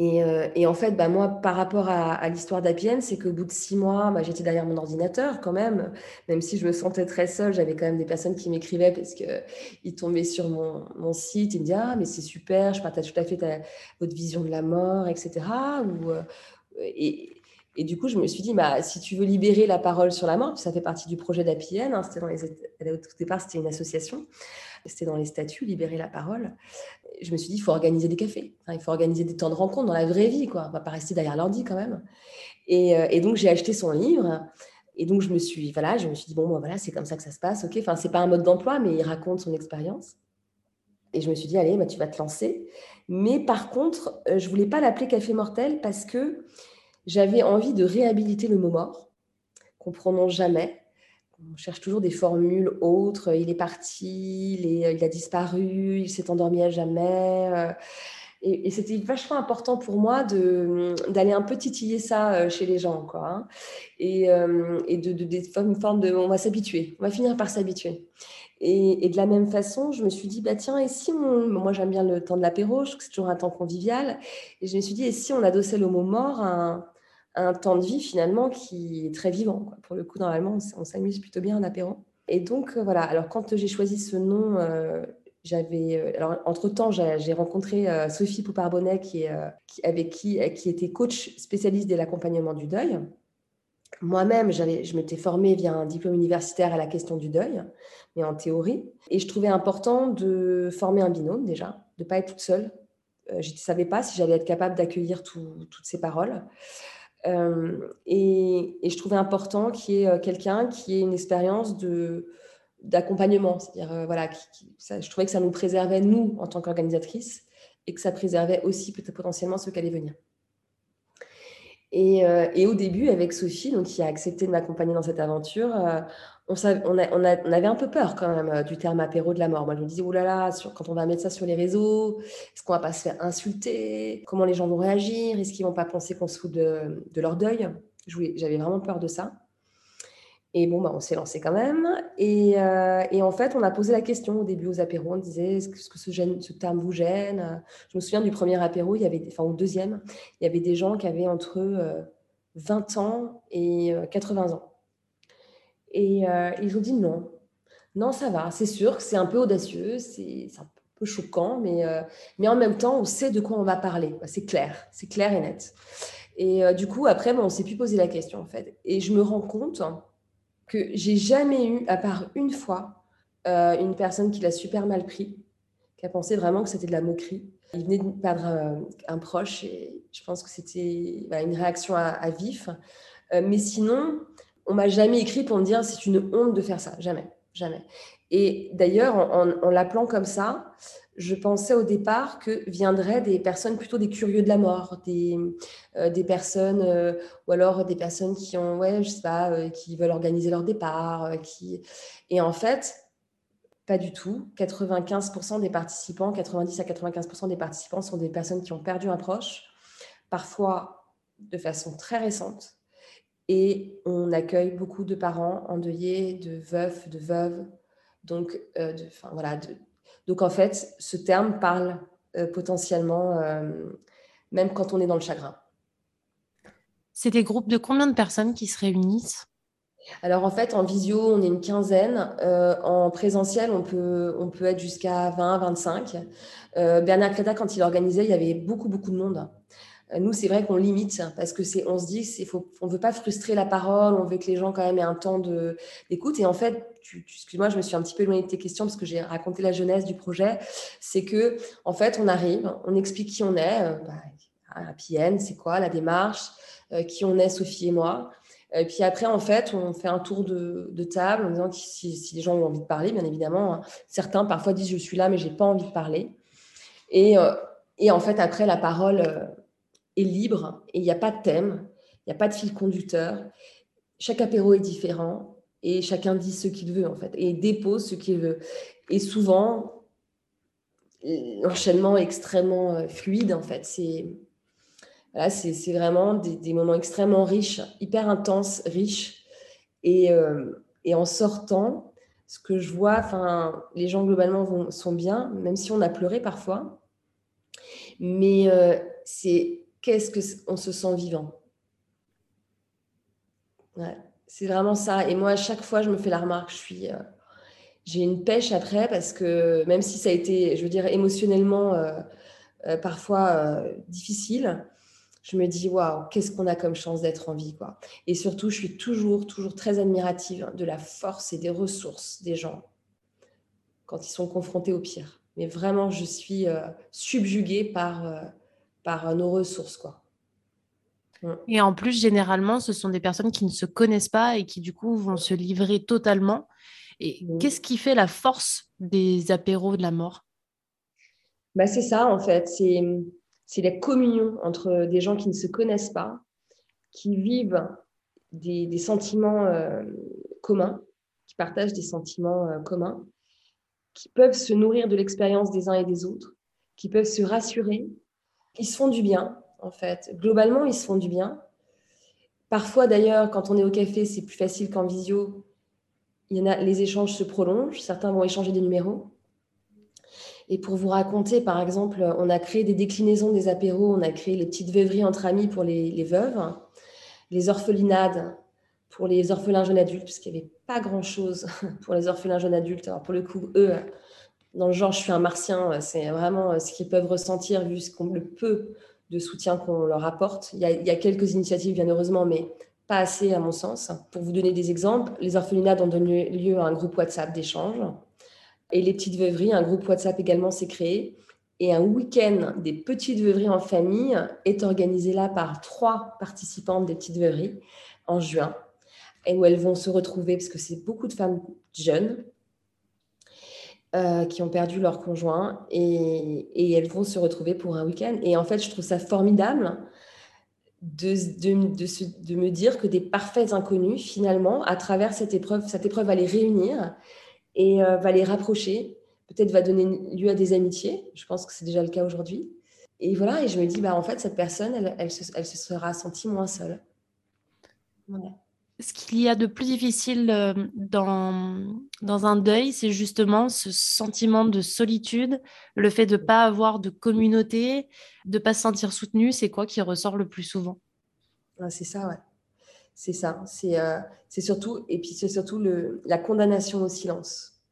Euh, et, en fait, bah, moi, par rapport à, l'histoire d'Apienne, c'est qu'au bout de six mois, bah, j'étais derrière mon ordinateur quand même. Même si je me sentais très seule, j'avais quand même des personnes qui m'écrivaient parce qu'ils tombaient sur mon, site. Ils me disaient Ah, mais c'est super, je partage tout à fait votre vision de la mort, etc. Euh, et, du coup, je me suis dit bah, Si tu veux libérer la parole sur la mort, ça fait partie du projet d'Apienne, hein, au départ, c'était une association c'était dans les statuts, libérer la parole. Je me suis dit, il faut organiser des cafés, il faut organiser des temps de rencontre dans la vraie vie, quoi. On va pas rester derrière l'ordi quand même. Et, euh, donc j'ai acheté son livre. Et donc je me suis, voilà, je me suis dit bon, voilà, c'est comme ça que ça se passe, ok. Enfin, c'est pas un mode d'emploi, mais il raconte son expérience. Et je me suis dit, allez, bah, tu vas te lancer. Mais par contre, euh, je voulais pas l'appeler Café Mortel parce que j'avais envie de réhabiliter le mot mort, qu'on prononce jamais, on cherche toujours des formules autres. Il est parti, il, a disparu, il s'est endormi à jamais. Euh, et, c'était vachement important pour moi d'aller un peu titiller ça euh, chez les gens. Quoi, hein. Et, euh, et de, de, une forme de... On va s'habituer, on va finir par s'habituer. Et, de la même façon, je me suis dit, bah tiens, et si Moi, j'aime bien le temps de l'apéro, c'est toujours un temps convivial. Et je me suis dit, et si on adossait le mot mort un un temps de vie finalement qui est très vivant. Pour le coup, normalement, on s'amuse plutôt bien en apéro. Et donc, euh, voilà. Alors, quand j'ai choisi ce nom, euh, j'avais. Euh, alors, entre-temps, j'ai rencontré Sophie Pouparbonnet, qui, qui, avec qui, qui était coach spécialiste de l'accompagnement du deuil. Moi-même, je m'étais formée via un diplôme universitaire à la question du deuil, mais en théorie. Et je trouvais important de former un binôme déjà, de ne pas être toute seule. je ne savais pas si j'allais être capable d'accueillir toutes ces paroles. Euh, et, je trouvais important qu'il y ait euh, quelqu'un qui ait une expérience de d'accompagnement, c'est-à-dire euh, voilà, je trouvais que ça nous préservait nous en tant qu'organisatrices et que ça préservait aussi peut-être potentiellement ceux qui allaient venir. Et, et, au début, avec Sophie, donc qui a accepté de m'accompagner dans cette aventure, on, avait un peu peur quand même euh, du terme apéro de la mort. Moi, je me disais, oulala, quand on va mettre ça sur les réseaux, est-ce qu'on va pas se faire insulter? Comment les gens vont réagir? Est-ce qu'ils vont pas penser qu'on se fout de, leur deuil? J'avais vraiment peur de ça. Et bon, bah, on s'est lancé quand même. Et, en fait, on a posé la question au début aux apéros. On disait est-ce que, ce, ce terme vous gêne? Je me souviens du premier apéro, il y avait, enfin au deuxième, il y avait des gens qui avaient entre 20 ans et 80 ans. Et ils ont dit non. Non, ça va. C'est sûr que c'est un peu audacieux, c'est un peu choquant, mais, mais en même temps, on sait de quoi on va parler. C'est clair, c'est clair et net. Et du coup, après, on ne s'est plus posé la question, en fait. Et je me rends compte que j'ai jamais eu, à part une fois, euh, une personne qui l'a super mal pris, qui a pensé vraiment que c'était de la moquerie. Il venait de perdre euh, un, proche et je pense que c'était bah, une réaction à, vif. Euh, mais sinon, on m'a jamais écrit pour me dire c'est une honte de faire ça. Jamais, jamais. Et d'ailleurs, en l'appelant comme ça, je pensais au départ que viendraient des personnes plutôt des curieux de la mort, des, euh, personnes, euh, ou alors des personnes qui ont, ouais, je sais pas, euh, qui veulent organiser leur départ, qui... Et en fait, pas du tout. 95% des participants, 90 à 95% des participants sont des personnes qui ont perdu un proche, parfois de façon très récente. Et on accueille beaucoup de parents endeuillés, de veufs, de veuves, donc, de, voilà, de, donc en fait, ce terme parle euh, potentiellement euh, même quand on est dans le chagrin. C'est des groupes de combien de personnes qui se réunissent? Alors en fait, en visio, on est une quinzaine. Euh, en présentiel, on peut, on peut être jusqu'à 20, 25. Bernard Créda, quand il organisait, il y avait beaucoup, beaucoup de monde. Nous, c'est vrai qu'on limite parce que c'est, on se dit, c'est, faut, on veut pas frustrer la parole, on veut que les gens quand même aient un temps d'écoute. Et en fait, excuse-moi, je me suis un petit peu éloignée de tes questions parce que j'ai raconté la jeunesse du projet. C'est que, en fait, on arrive, on explique qui on est. Euh, bah, PN, c'est quoi la démarche, euh, qui on est, Sophie et moi. Et puis après, en fait, on fait un tour de, table en disant que si, si, les gens ont envie de parler, bien évidemment. Hein. Certains parfois disent je suis là, mais j'ai pas envie de parler. Et, euh, et en fait, après, la parole euh, est libre et il n'y a pas de thème, il n'y a pas de fil conducteur. Chaque apéro est différent et chacun dit ce qu'il veut en fait et dépose ce qu'il veut. Et souvent, l'enchaînement est extrêmement euh, fluide en fait. C'est voilà, vraiment des, moments extrêmement riches, hyper intenses, riches. Et, euh, et en sortant, ce que je vois, enfin, les gens globalement vont, sont bien, même si on a pleuré parfois. Mais euh, c'est qu'est-ce qu'on se sent vivant? c'est vraiment ça. Et moi, à chaque fois, je me fais la remarque, je suis, euh, j'ai une pêche après parce que même si ça a été, je veux dire, émotionnellement euh, euh, parfois difficile, je me dis waouh, qu'est-ce qu'on a comme chance d'être en vie, quoi. Et surtout, je suis toujours, toujours très admirative de la force et des ressources des gens quand ils sont confrontés au pire. Mais vraiment, je suis subjuguée par par euh, nos ressources. Quoi. Et en plus, généralement, ce sont des personnes qui ne se connaissent pas et qui, du coup, vont se livrer totalement. Et mm. qu'est-ce qui fait la force des apéros de la mort? Bah, C'est ça, en fait. C'est, c'est la communion entre des gens qui ne se connaissent pas, qui vivent des, des sentiments euh, communs, qui partagent des sentiments euh, communs, qui peuvent se nourrir de l'expérience des uns et des autres, qui peuvent se rassurer, ils se font du bien, en fait. Globalement, ils se font du bien. Parfois, d'ailleurs, quand on est au café, c'est plus facile qu'en visio. Les échanges se prolongent. Certains vont échanger des numéros. Et pour vous raconter, par exemple, on a créé des déclinaisons des apéros. On a créé les petites veuveries entre amis pour les, veuves, les orphelinades pour les orphelins jeunes adultes, parce qu'il n'y avait pas grand-chose [laughs] pour les orphelins jeunes adultes. Alors, pour le coup, eux, dans le genre je suis un martien, euh, c'est vraiment euh, ce qu'ils peuvent ressentir vu ce qu'on, le peu de soutien qu'on leur apporte. Il y, a, quelques initiatives, bien heureusement, mais pas assez à mon sens. Pour vous donner des exemples, les orphelinats ont donné lieu à un groupe WhatsApp d'échange. Et les petites veuveries, un groupe WhatsApp également s'est créé. Et un week-end des petites veuveries en famille est organisé là par trois participantes des petites veuveries en juin. Et où elles vont se retrouver, parce que c'est beaucoup de femmes jeunes, euh, qui ont perdu leur conjoint et, elles vont se retrouver pour un week-end. Et en fait, je trouve ça formidable de, de, me dire que des parfaits inconnus, finalement, à travers cette épreuve, cette épreuve va les réunir et euh, va les rapprocher, peut-être va donner lieu à des amitiés. Je pense que c'est déjà le cas aujourd'hui. Et voilà, et je me dis, bah, en fait, cette personne, elle, elle, se, elle se, sera sentie moins seule. Ce qu'il y a de plus difficile euh, dans, dans un deuil, c'est justement ce sentiment de solitude, le fait de ne pas avoir de communauté, de ne pas se sentir soutenu. C'est quoi qui ressort le plus souvent? C'est ça, ouais. C'est ça. C'est euh, surtout, et puis c'est surtout la condamnation au silence.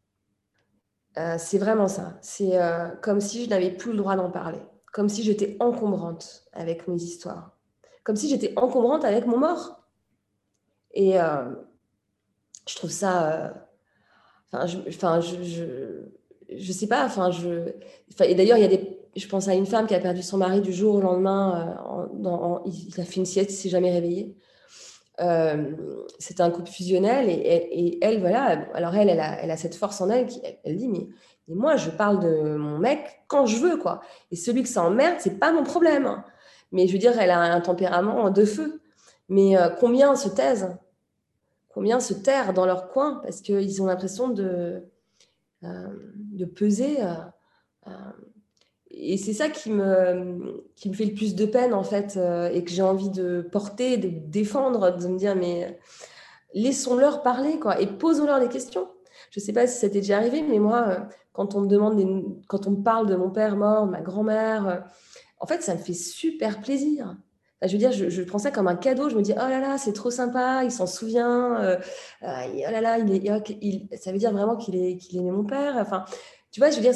Euh, c'est vraiment ça. C'est comme si je n'avais plus le droit d'en parler, comme si j'étais encombrante avec mes histoires, comme si j'étais encombrante avec mon mort. Et euh, je trouve ça. Euh, enfin, je, enfin, je, je, je, sais pas. Je. et d'ailleurs, il y a des. Je pense à une femme qui a perdu son mari du jour au lendemain. Euh, il a fait une sieste, il s'est jamais réveillé. C'était un couple fusionnel et, et, elle, voilà. Alors elle, elle a, elle a cette force en elle qui, elle, dit mais, mais, moi, je parle de mon mec quand je veux, quoi. Et celui que ça emmerde, c'est pas mon problème. Mais je veux dire, elle a un tempérament de feu. Mais combien se taisent? Combien se taire dans leur coin? Parce qu'ils ont l'impression de, euh, de peser. Euh, euh, et c'est ça qui me, qui me fait le plus de peine, en fait, et que j'ai envie de porter, de défendre, de me dire, mais laissons-leur parler, quoi, et posons-leur des questions. Je ne sais pas si ça t'est déjà arrivé, mais moi, quand on me demande, quand on me parle de mon père mort, de ma grand-mère, en fait, ça me fait super plaisir je veux dire, je, prends ça comme un cadeau. Je me dis, oh là là, c'est trop sympa, il s'en souvient. Euh, euh, oh là là, il est, ça veut dire vraiment qu'il est, qu'il aimait mon père. Enfin, tu vois, je veux dire,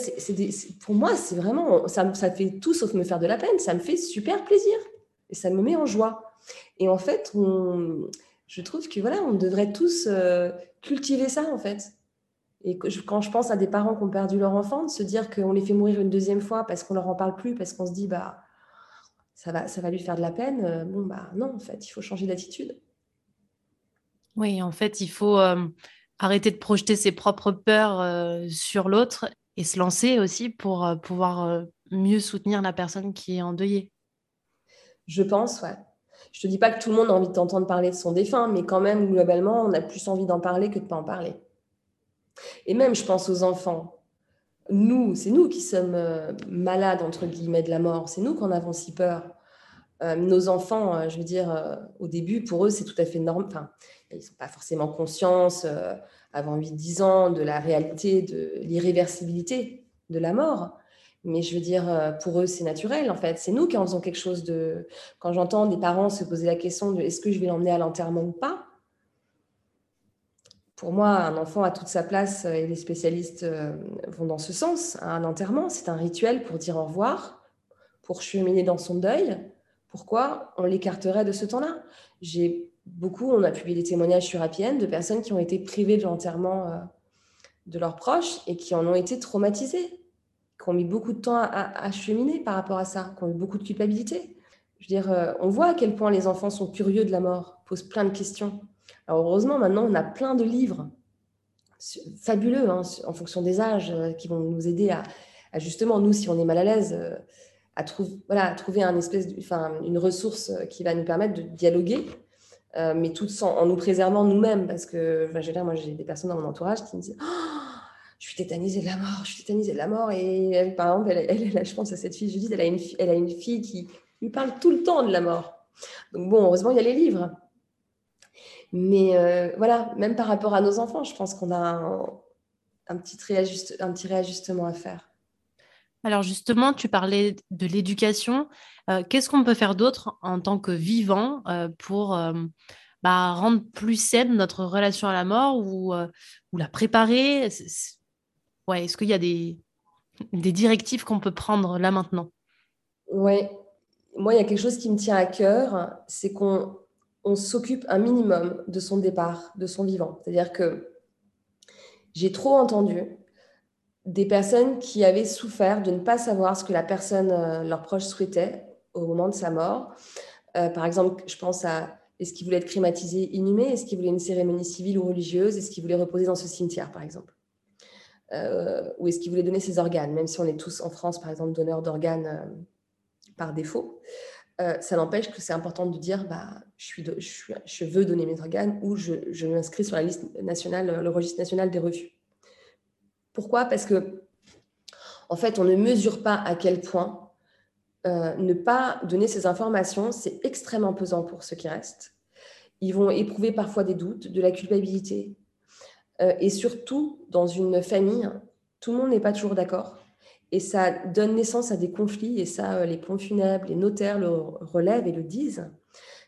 pour moi, c'est vraiment, ça, ça fait tout sauf me faire de la peine. Ça me fait super plaisir et ça me met en joie. Et en fait, je trouve que voilà, on devrait tous euh, cultiver ça en fait. Et quand je pense à des parents qui ont perdu leur enfant, de se dire qu'on les fait mourir une deuxième fois parce qu'on leur en parle plus, parce qu'on se dit, bah ça va, ça va lui faire de la peine. Euh, bon, bah non, en fait, il faut changer d'attitude. Oui, en fait, il faut euh, arrêter de projeter ses propres peurs euh, sur l'autre et se lancer aussi pour pouvoir mieux soutenir la personne qui est endeuillée. Je pense, ouais. Je te dis pas que tout le monde a envie d'entendre parler de son défunt, mais quand même, globalement, on a plus envie d'en parler que de pas en parler. Et même, je pense aux enfants nous, c'est nous qui sommes euh, malades, entre guillemets, de la mort. C'est nous qui en avons si peur. Euh, nos enfants, euh, je veux dire, au début, pour eux, c'est tout à fait normal. Enfin, ils ne sont pas forcément conscients, avant 8-10 ans, de la réalité, de l'irréversibilité de la mort. Mais je veux dire, pour eux, c'est naturel, en fait. C'est nous qui en faisons quelque chose de... Quand j'entends des parents se poser la question de est-ce que je vais l'emmener à l'enterrement ou pas, pour moi, un enfant a toute sa place euh, et les spécialistes euh, vont dans ce sens. Un enterrement, c'est un rituel pour dire au revoir, pour cheminer dans son deuil. Pourquoi on l'écarterait de ce temps-là? J'ai beaucoup, on a publié des témoignages sur APN de personnes qui ont été privées de l'enterrement euh, de leurs proches et qui en ont été traumatisées, qui ont mis beaucoup de temps à, cheminer par rapport à ça, qui ont eu beaucoup de culpabilité. Je dire, on voit à quel point les enfants sont curieux de la mort, posent plein de questions. Alors heureusement, maintenant, on a plein de livres fabuleux hein, en fonction des âges euh, qui vont nous aider à, justement, nous, si on est mal à l'aise, euh, à, voilà, trouver un espèce enfin, une ressource euh, qui va nous permettre de dialoguer, mais tout en, nous préservant nous-mêmes. Parce que, je veux dire, moi, j'ai des personnes dans mon entourage qui me disent oh, Je suis tétanisée de la mort, je suis tétanisée de la mort. Et par exemple, elle, je pense à cette fille, Judith, elle a, une, elle a une fille qui lui parle tout le temps de la mort. Donc, bon, heureusement, il y a les livres. Mais euh, voilà, même par rapport à nos enfants, je pense qu'on a un, petit un petit réajustement à faire. Alors justement, tu parlais de l'éducation. Euh, qu'est-ce qu'on peut faire d'autre en tant que vivant euh, pour bah, rendre plus saine notre relation à la mort ou, ou la préparer? Est-ce ouais, est qu'il y a des, des directives qu'on peut prendre là maintenant? Oui, moi, il y a quelque chose qui me tient à cœur, c'est qu'on on s'occupe un minimum de son départ, de son vivant. C'est-à-dire que j'ai trop entendu des personnes qui avaient souffert de ne pas savoir ce que la personne, euh, leur proche souhaitait au moment de sa mort. Euh, par exemple, je pense à est-ce qu'il voulait être crématisé, inhumé Est-ce qu'il voulait une cérémonie civile ou religieuse? Est-ce qu'il voulait reposer dans ce cimetière, par exemple? Euh, Ou est-ce qu'il voulait donner ses organes, même si on est tous en France, par exemple, donneurs d'organes par défaut euh, ça n'empêche que c'est important de dire bah, je, veux donner mes organes ou je, m'inscris sur la liste nationale, le registre national des refus. Pourquoi? Parce que, en fait, on ne mesure pas à quel point euh, ne pas donner ces informations, c'est extrêmement pesant pour ceux qui restent. ils vont éprouver parfois des doutes, de la culpabilité. et surtout, dans une famille, tout le monde n'est pas toujours d'accord. Et ça donne naissance à des conflits, et ça, les ponts funèbres, les notaires le relèvent et le disent.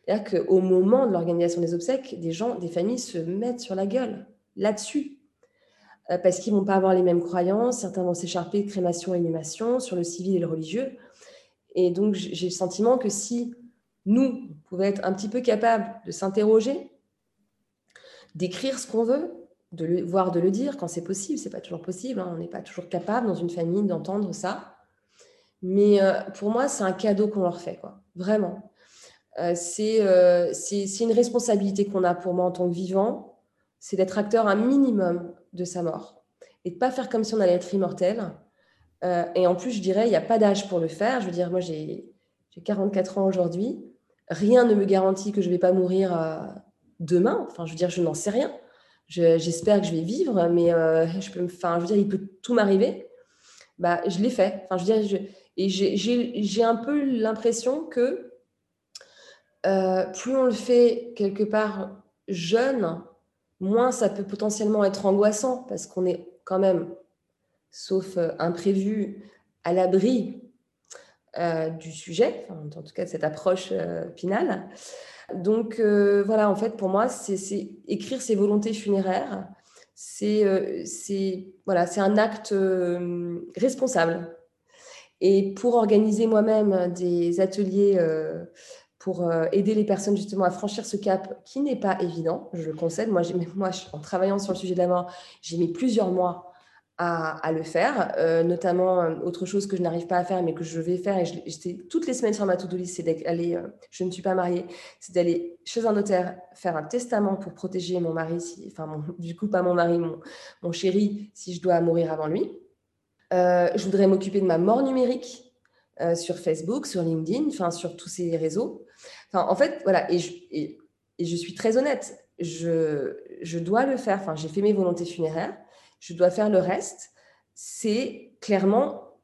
C'est-à-dire qu'au moment de l'organisation des obsèques, des gens, des familles se mettent sur la gueule là-dessus. Euh, parce qu'ils ne vont pas avoir les mêmes croyances, certains vont s'écharper crémation et inhumation sur le civil et le religieux. Et donc, j'ai le sentiment que si nous pouvons être un petit peu capables de s'interroger, d'écrire ce qu'on veut, de le, voire de le dire quand c'est possible, c'est pas toujours possible, hein, on n'est pas toujours capable dans une famille d'entendre ça. Mais euh, pour moi, c'est un cadeau qu'on leur fait, quoi. Vraiment. Euh, euh, c'est une responsabilité qu'on a pour moi en tant que vivant, c'est d'être acteur un minimum de sa mort et de pas faire comme si on allait être immortel. Euh, et en plus, je dirais, il n'y a pas d'âge pour le faire. Je veux dire, moi, j'ai 44 ans aujourd'hui. Rien ne me garantit que je ne vais pas mourir demain. Enfin, je veux dire, je n'en sais rien. J'espère que je vais vivre, mais je peux, enfin, je veux dire, il peut tout m'arriver. Bah, je l'ai fait. Enfin, je veux dire, et j'ai un peu l'impression que euh, plus on le fait quelque part jeune, moins ça peut potentiellement être angoissant parce qu'on est quand même, sauf euh, imprévu, à l'abri euh, du sujet, en tout cas de cette approche finale. Donc voilà, en fait, pour moi, c'est écrire ses volontés funéraires, c'est voilà, un acte responsable. Et pour organiser moi-même des ateliers pour euh, aider les personnes justement à franchir ce cap qui n'est pas évident, je le concède. Moi, [laughs] moi en travaillant sur le sujet de la mort, j'ai mis plusieurs mois à, le faire, euh, notamment euh, autre chose que je n'arrive pas à faire mais que je vais faire et j'étais toutes les semaines sur ma to-do list, c'est d'aller, je ne suis pas mariée, c'est d'aller chez un notaire faire un testament pour protéger mon mari, enfin [laughs] du coup pas mon mari, mon, mon chéri, si je dois mourir avant lui. je voudrais m'occuper de ma mort numérique sur Facebook, sur LinkedIn, enfin sur tous ces réseaux en fait, voilà, et je, et, je suis très honnête, je, je dois le faire. Enfin, j'ai fait mes volontés funéraires, je dois faire le reste. C'est clairement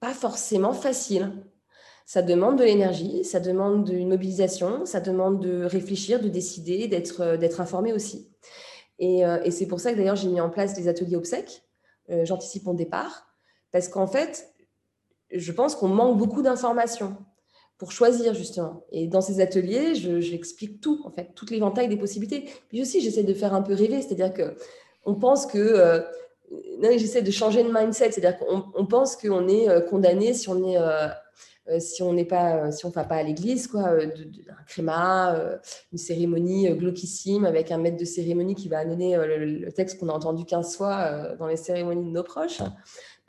pas forcément facile. Ça demande de l'énergie, ça demande une mobilisation, ça demande de réfléchir, de décider, d'être, d'être informé aussi. Et, euh, et c'est pour ça que d'ailleurs j'ai mis en place des ateliers obsèques. Euh, j'anticipe mon départ parce qu'en fait, je pense qu'on manque beaucoup d'informations pour choisir justement. Et dans ces ateliers, j'explique tout, en fait, toute l'éventail des possibilités. Puis aussi, j'essaie de faire un peu rêver, c'est-à-dire que on pense que euh, j'essaie de changer de mindset, c'est-à-dire qu'on on pense qu'on est euh, condamné si on est euh, si on n'est pas si on va pas à l'église quoi, de, un créma, une cérémonie glauquissime avec un maître de cérémonie qui va donner le, texte qu'on a entendu 15 fois dans les cérémonies de nos proches.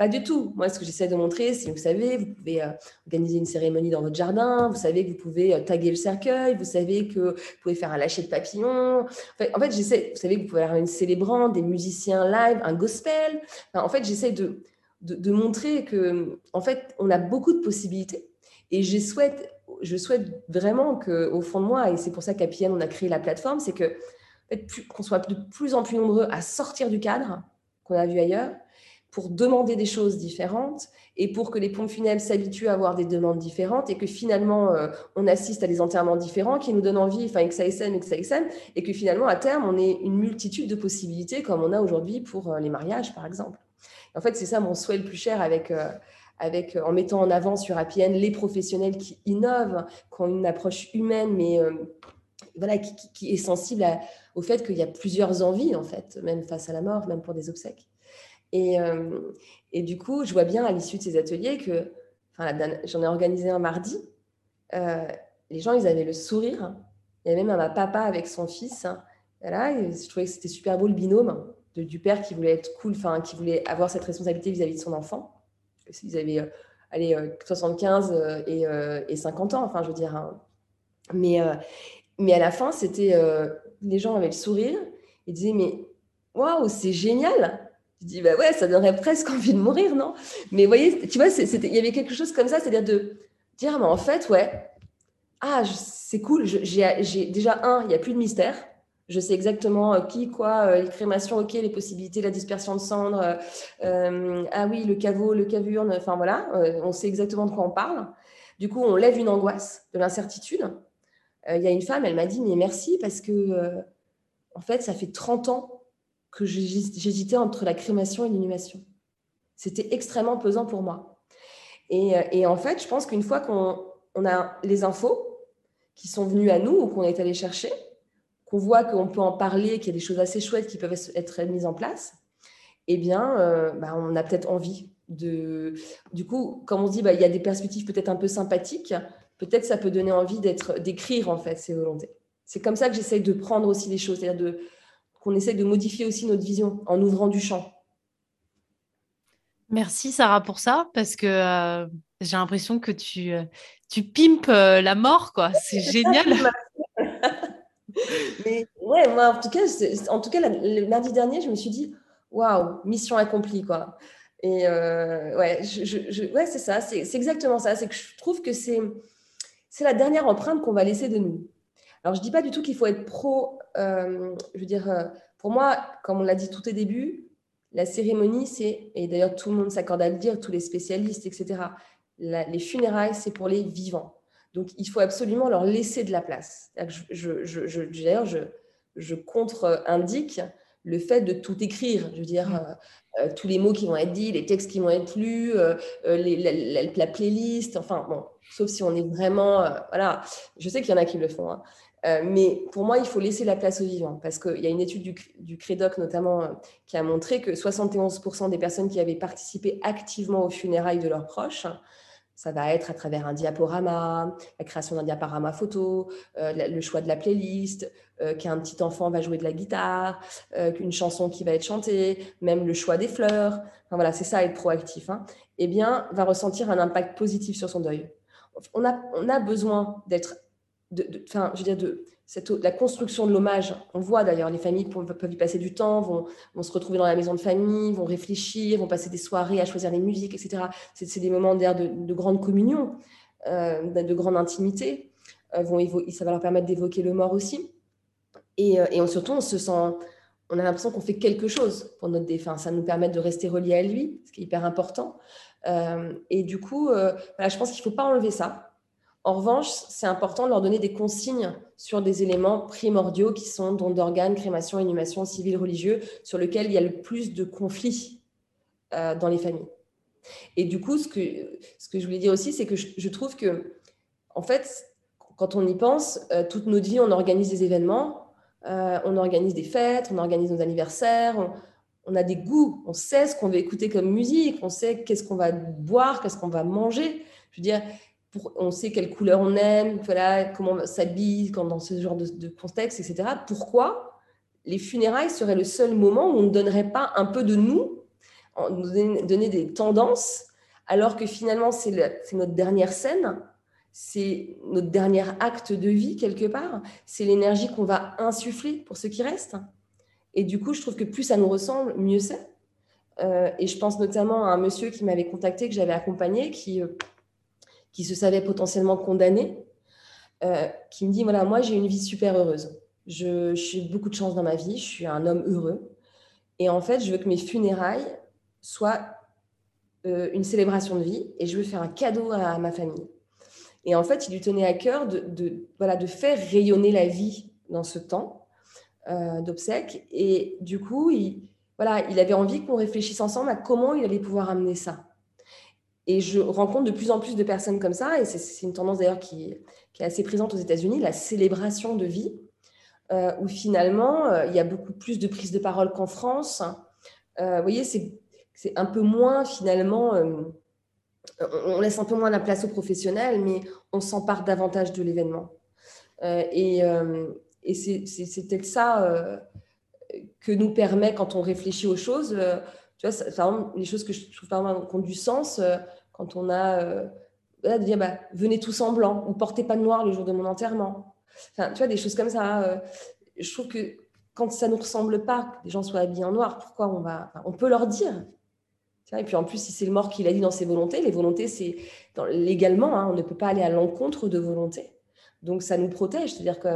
Pas du tout. Moi, ce que j'essaie de montrer, c'est, vous savez, vous pouvez euh, organiser une cérémonie dans votre jardin, vous savez que vous pouvez euh, taguer le cercueil, vous savez que vous pouvez faire un lâcher de papillon. En fait, j'essaie, vous savez que vous pouvez avoir une célébrante, des musiciens live, un gospel. en fait, j'essaie de, de, montrer que, en fait, on a beaucoup de possibilités. Et je souhaite, je souhaite vraiment qu'au fond de moi, et c'est pour ça qu'à PN, on a créé la plateforme, c'est que qu'on soit de plus en plus nombreux à sortir du cadre qu'on a vu ailleurs pour demander des choses différentes et pour que les pompes funèbres s'habituent à avoir des demandes différentes et que finalement euh, on assiste à des enterrements différents qui nous donnent envie, enfin XASM, XASM, et que finalement à terme on ait une multitude de possibilités comme on a aujourd'hui pour euh, les mariages par exemple. en fait c'est ça mon souhait le plus cher avec, euh, avec en mettant en avant sur APN les professionnels qui innovent, qui ont une approche humaine mais voilà, qui, qui, est sensible au fait qu'il y a plusieurs envies en fait, même face à la mort, même pour des obsèques. Et, euh, et, du coup, je vois bien à l'issue de ces ateliers que, enfin, j'en ai organisé un mardi, euh, les gens, ils avaient le sourire. Il y avait même un papa avec son fils. Voilà, je trouvais que c'était super beau le binôme du père qui voulait être cool, enfin, qui voulait avoir cette responsabilité vis-à-vis de son enfant. Ils avaient euh, allez, 75 et, et, 50 ans, enfin, je veux dire. Hein. Mais, mais à la fin, c'était les gens avaient le sourire et disaient Mais waouh, c'est génial! Je dis, bah ouais, ça donnerait presque [laughs] envie de mourir, non? Mais vous voyez, tu vois, il y avait quelque chose comme ça, c'est-à-dire de dire, mais en fait, ouais, ah, c'est cool, j'ai déjà un, il n'y a plus de mystère. Je sais exactement euh, qui, quoi, euh, les crémations, ok, les possibilités, la dispersion de cendres, euh, ah oui, le caveau, le cavurne, enfin voilà, on sait exactement de quoi on parle. Du coup, on lève une angoisse, de l'incertitude. il y a une femme, elle m'a dit, mais merci parce que, en fait, ça fait 30 ans que j'hésitais entre la crémation et l'inhumation. C'était extrêmement pesant pour moi. Et, et en fait, je pense qu'une fois qu'on on a les infos qui sont venues à nous ou qu'on est allé chercher, qu'on voit qu'on peut en parler, qu'il y a des choses assez chouettes qui peuvent être mises en place, eh bien, euh, bah, on a peut-être envie de. Du coup, comme on dit, bah, il y a des perspectives peut-être un peu sympathiques. Peut-être ça peut donner envie d'écrire en fait ces volontés. C'est comme ça que j'essaye de prendre aussi les choses, c'est-à-dire de, qu'on essaye de modifier aussi notre vision en ouvrant du champ. Merci Sarah pour ça, parce que euh, j'ai l'impression que tu, euh, tu pimpes la mort, quoi. C'est [laughs] génial. [laughs] Mais ouais, moi, en tout cas, en tout cas, le mardi dernier, je me suis dit, waouh, mission accomplie, quoi. Et euh, ouais, je, ouais c'est ça, c'est exactement ça. C'est que je trouve que c'est la dernière empreinte qu'on va laisser de nous. Alors, je dis pas du tout qu'il faut être pro. Euh, je veux dire, euh, pour moi, comme on l'a dit tout au début, la cérémonie, c'est, et d'ailleurs tout le monde s'accorde à le dire, tous les spécialistes, etc., les funérailles, c'est pour les vivants. Donc, il faut absolument leur laisser de la place. D'ailleurs, je, je contre-indique le fait de tout écrire. Je veux dire, mm. euh, tous les mots qui vont être dits, les textes qui vont être lus, euh, la, playlist, enfin, bon, sauf si on est vraiment. voilà, je sais qu'il y en a qui le font. Hein. Mais pour moi, il faut laisser la place aux vivants parce qu'il y a une étude du, du CREDOC notamment qui a montré que 71% des personnes qui avaient participé activement aux funérailles de leurs proches ça va être à travers un diaporama, la création d'un diaporama photo, euh, le choix de la playlist, euh, qu'un petit enfant va jouer de la guitare, euh, qu'une chanson qui va être chantée, même le choix des fleurs. Enfin, voilà, c'est ça être proactif. Hein. Eh bien, va ressentir un impact positif sur son deuil. On a, on a besoin d'être, enfin, je veux dire, de, la construction de l'hommage, on voit d'ailleurs, les familles peuvent y passer du temps, vont, se retrouver dans la maison de famille, vont réfléchir, vont passer des soirées à choisir les musiques, etc. C'est des moments d'air de, grande communion, euh, de grande intimité. Euh, ça va leur permettre d'évoquer le mort aussi. Et, euh, surtout, on se sent, a l'impression qu'on fait quelque chose pour notre défunt. Ça nous permet de rester relié à lui, ce qui est hyper important. et du coup, je pense qu'il ne faut pas enlever ça. En revanche, c'est important de leur donner des consignes sur des éléments primordiaux qui sont dons d'organes, crémation, inhumation, civil, religieux, sur lesquels il y a le plus de conflits euh, dans les familles. Et du coup, ce que, ce que je voulais dire aussi, c'est que je, trouve que, en fait, quand on y pense, euh, toute notre vie, on organise des événements, euh, on organise des fêtes, on organise nos anniversaires, on, on a des goûts, on sait ce qu'on veut écouter comme musique, on sait qu'est-ce qu'on va boire, qu'est-ce qu'on va manger. Je veux dire, on sait quelle couleur on aime, voilà, comment on s'habille dans ce genre de, contexte, etc. Pourquoi les funérailles seraient le seul moment où on ne donnerait pas un peu de nous, nous donner des tendances, alors que finalement c'est notre dernière scène, c'est notre dernier acte de vie quelque part, c'est l'énergie qu'on va insuffler pour ceux qui restent. Et du coup, je trouve que plus ça nous ressemble, mieux c'est. Euh, et je pense notamment à un monsieur qui m'avait contacté, que j'avais accompagné, qui euh, qui se savait potentiellement condamné, euh, qui me dit, voilà, moi j'ai une vie super heureuse. Je, j'ai beaucoup de chance dans ma vie, je suis un homme heureux. Et en fait, je veux que mes funérailles soient euh, une célébration de vie et je veux faire un cadeau à, ma famille. Et en fait, il lui tenait à cœur de, voilà, de faire rayonner la vie dans ce temps euh, d'obsèques. Et du coup, il, voilà, il avait envie qu'on réfléchisse ensemble à comment il allait pouvoir amener ça. Et je rencontre de plus en plus de personnes comme ça, et c'est une tendance d'ailleurs qui, est assez présente aux États-Unis, la célébration de vie, euh, où finalement, euh, il y a beaucoup plus de prise de parole qu'en France. Euh, vous voyez, c'est un peu moins finalement, on laisse un peu moins la place aux professionnels, mais on s'empare davantage de l'événement. et, c'est peut-être ça que nous permet, quand on réfléchit aux choses, tu vois, les choses que je trouve pas qui ont du sens, quand on a euh, dire bah, venez tous en blanc ou portez pas de noir le jour de mon enterrement. Enfin, tu vois, des choses comme ça. Euh, je trouve que quand ça ne nous ressemble pas, que les gens soient habillés en noir, pourquoi on va. on peut leur dire. Et puis en plus, si c'est le mort qui l'a dit dans ses volontés, les volontés, c'est légalement, hein, on ne peut pas aller à l'encontre de volonté. Donc ça nous protège. C'est-à-dire que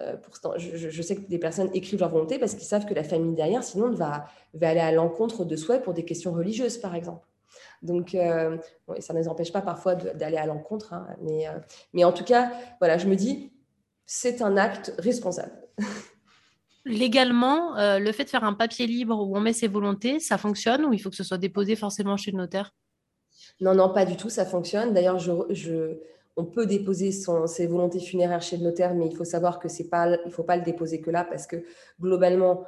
euh, je, sais que des personnes écrivent leur volonté parce qu'ils savent que la famille derrière, sinon, va aller à l'encontre de souhaits pour des questions religieuses, par exemple. Donc, euh, ça ne les empêche pas parfois d'aller à l'encontre. Hein, mais, euh, mais en tout cas, voilà, je me dis, c'est un acte responsable. [laughs] Légalement, euh, le fait de faire un papier libre où on met ses volontés, ça fonctionne ou il faut que ce soit déposé forcément chez le notaire? Non, non, pas du tout, ça fonctionne. D'ailleurs, je, on peut déposer son, ses volontés funéraires chez le notaire, mais il faut savoir que c'est pas, il ne faut pas le déposer que là parce que globalement,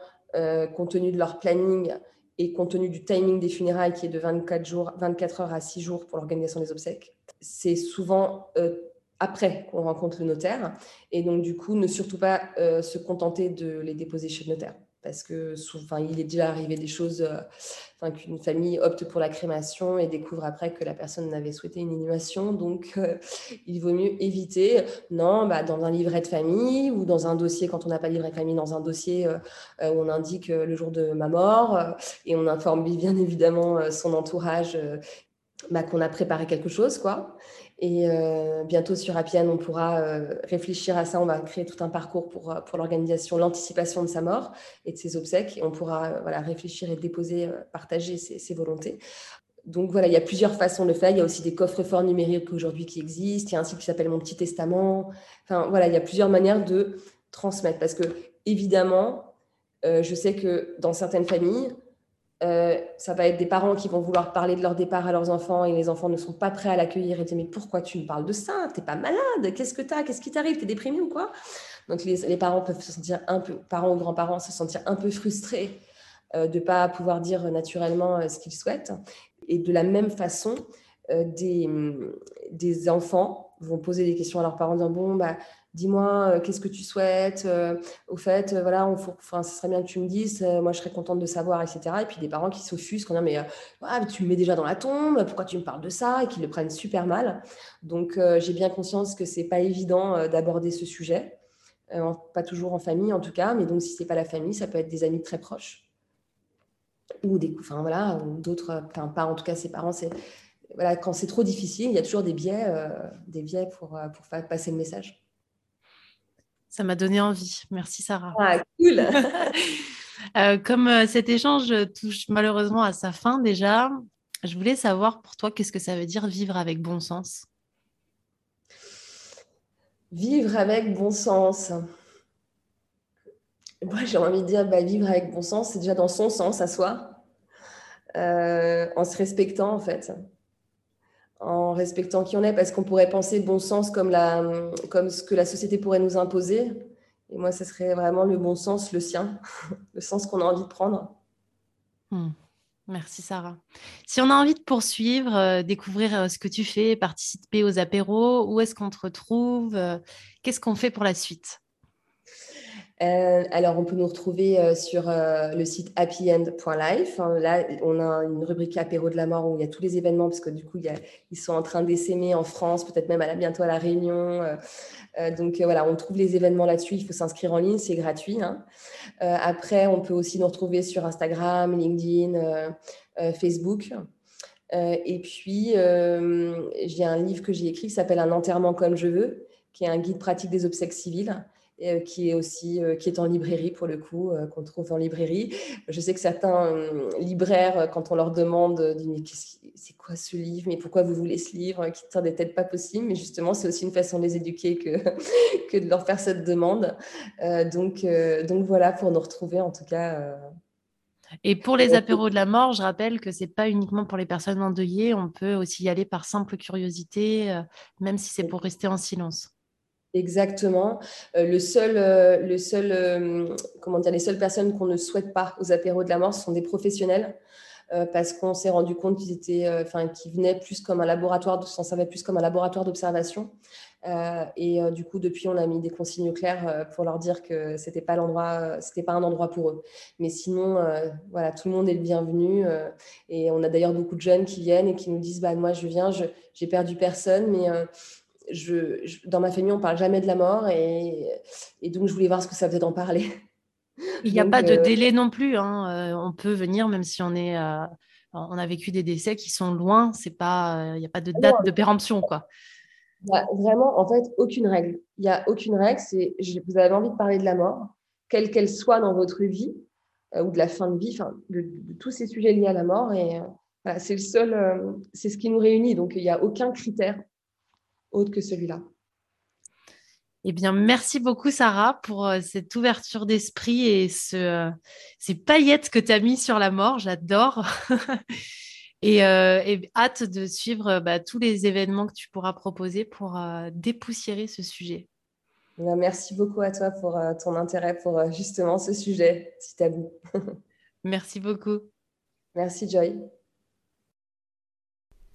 compte tenu de leur planning et compte tenu du timing des funérailles qui est de 24, jours, 24 heures à 6 jours pour l'organisation des obsèques, c'est souvent euh, après qu'on rencontre le notaire. Et donc, du coup, ne surtout pas euh, se contenter de les déposer chez le notaire. Parce que souvent, il est déjà arrivé des choses, euh, qu'une famille opte pour la crémation et découvre après que la personne n'avait souhaité une inhumation. Donc, euh, [laughs] il vaut mieux éviter, non, bah, dans un livret de famille ou dans un dossier, quand on n'a pas livret de famille, dans un dossier où on indique le jour de ma mort et on informe bien évidemment son entourage bah, qu'on a préparé quelque chose, quoi. Et euh, bientôt sur Appian, on pourra euh, réfléchir à ça. On va créer tout un parcours pour, euh, pour l'organisation, l'anticipation de sa mort et de ses obsèques. Et on pourra voilà, réfléchir et déposer, partager ses, volontés. Donc voilà, il y a plusieurs façons de faire. Il y a aussi des coffres-forts numériques aujourd'hui qui existent. Il y a un site qui s'appelle Mon Petit Testament. Enfin voilà, il y a plusieurs manières de transmettre. Parce que évidemment, je sais que dans certaines familles, euh, ça va être des parents qui vont vouloir parler de leur départ à leurs enfants et les enfants ne sont pas prêts à l'accueillir et dire mais pourquoi tu me parles de ça? T'es pas malade? Qu'est-ce que t'as? Qu'est-ce qui t'arrive? T'es déprimé ou quoi? Donc les, parents peuvent se sentir un peu, parents ou grands-parents se sentir un peu frustrés euh, de pas pouvoir dire naturellement euh, ce qu'ils souhaitent. Et de la même façon, des, des enfants vont poser des questions à leurs parents en disant bon bah dis-moi euh, qu'est-ce que tu souhaites, euh, au fait, euh, voilà, on ce serait bien que tu me dises, moi je serais contente de savoir, etc. Et puis des parents qui s'offusquent, en disant, mais tu me mets déjà dans la tombe, pourquoi tu me parles de ça, et qui le prennent super mal. Donc j'ai bien conscience que c'est pas évident d'aborder ce sujet, pas toujours en famille en tout cas, mais donc si c'est pas la famille, ça peut être des amis très proches ou des, enfin voilà, d'autres, pas en tout cas ses parents, voilà, quand c'est trop difficile, il y a toujours des biais, des biais pour, pour faire passer le message. Ça m'a donné envie. Merci Sarah. Ah, cool. [laughs] Euh, comme euh, cet échange touche malheureusement à sa fin déjà, je voulais savoir pour toi qu'est-ce que ça veut dire vivre avec bon sens? Vivre avec bon sens. Moi, j'ai envie de dire, bah, vivre avec bon sens, c'est déjà dans son sens à soi, euh, en se respectant en fait en respectant qui on est, parce qu'on pourrait penser bon sens comme, la, comme ce que la société pourrait nous imposer. Et moi, ce serait vraiment le bon sens, le sien, [laughs] le sens qu'on a envie de prendre. Hmm. Merci Sarah. Si on a envie de poursuivre, euh, découvrir euh, ce que tu fais, participer aux apéros, où est-ce qu'on te retrouve euh, Qu'est-ce qu'on fait pour la suite? Euh, alors, on peut nous retrouver euh, sur euh, le site happyend.life. Hein, là, on a une rubrique apéro de la mort où il y a tous les événements, parce que du coup, ils sont en train d'essaimer en France, peut-être même à la, bientôt à La Réunion. donc, voilà, on trouve les événements là-dessus. Il faut s'inscrire en ligne, c'est gratuit. Hein. après, on peut aussi nous retrouver sur Instagram, LinkedIn, Facebook. et puis, j'ai un livre que j'ai écrit qui s'appelle Un enterrement comme je veux, qui est un guide pratique des obsèques civiles qui est aussi euh, qui est en librairie pour le coup, euh, qu'on trouve en librairie. Je sais que certains libraires, quand on leur demande, disent mais c'est quoi ce livre, mais pourquoi vous voulez ce livre, qui ne peut-être pas possible, mais justement c'est aussi une façon de les éduquer que, [laughs] que de leur faire cette demande. donc, donc voilà pour nous retrouver en tout cas. Et pour les apéros de la mort, je rappelle que c'est pas uniquement pour les personnes endeuillées, on peut aussi y aller par simple curiosité, même si c'est pour rester en silence. Exactement. Euh, le seul, euh, le seul, euh, comment dire, les seules personnes qu'on ne souhaite pas aux apéros de la mort, ce sont des professionnels, parce qu'on s'est rendu compte qu'ils étaient, enfin, qu'ils venaient plus comme un laboratoire, s'en servaient plus comme un laboratoire d'observation. et du coup, depuis, on a mis des consignes claires pour leur dire que c'était pas l'endroit, c'était pas un endroit pour eux. Mais sinon, voilà, tout le monde est le bienvenu. et on a d'ailleurs beaucoup de jeunes qui viennent et qui nous disent, bah moi, je viens, j'ai perdu personne, mais je, dans ma famille, on parle jamais de la mort et, donc je voulais voir ce que ça faisait d'en parler. Il n'y a pas de euh, délai non plus. Hein. Euh, on peut venir même si on est, euh, on a vécu des décès qui sont loin. C'est pas, il n'y a pas de date de péremption quoi. vraiment, en fait, aucune règle. Il n'y a aucune règle. C'est, vous avez envie de parler de la mort, quelle qu'elle soit dans votre vie ou de la fin de vie, enfin, de, tous ces sujets liés à la mort. Et c'est le seul, c'est ce qui nous réunit. Donc il n'y a aucun critère autre que celui-là. Eh bien, merci beaucoup, Sarah, pour euh, cette ouverture d'esprit et ce, euh, ces paillettes que tu as mis sur la mort. J'adore. [laughs] Euh, et, hâte de suivre bah, tous les événements que tu pourras proposer pour dépoussiérer ce sujet. Eh merci beaucoup à toi pour ton intérêt pour justement ce sujet si tabou. [laughs] merci beaucoup. Merci, Joy.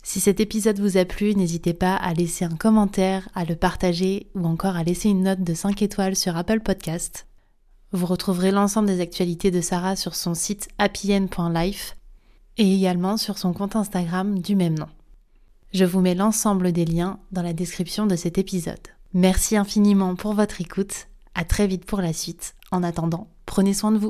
Si cet épisode vous a plu, n'hésitez pas à laisser un commentaire, à le partager ou encore à laisser une note de 5 étoiles sur Apple Podcast. Vous retrouverez l'ensemble des actualités de Sarah sur son site happyen.life et également sur son compte Instagram du même nom. Je vous mets l'ensemble des liens dans la description de cet épisode. Merci infiniment pour votre écoute. À très vite pour la suite. En attendant, prenez soin de vous.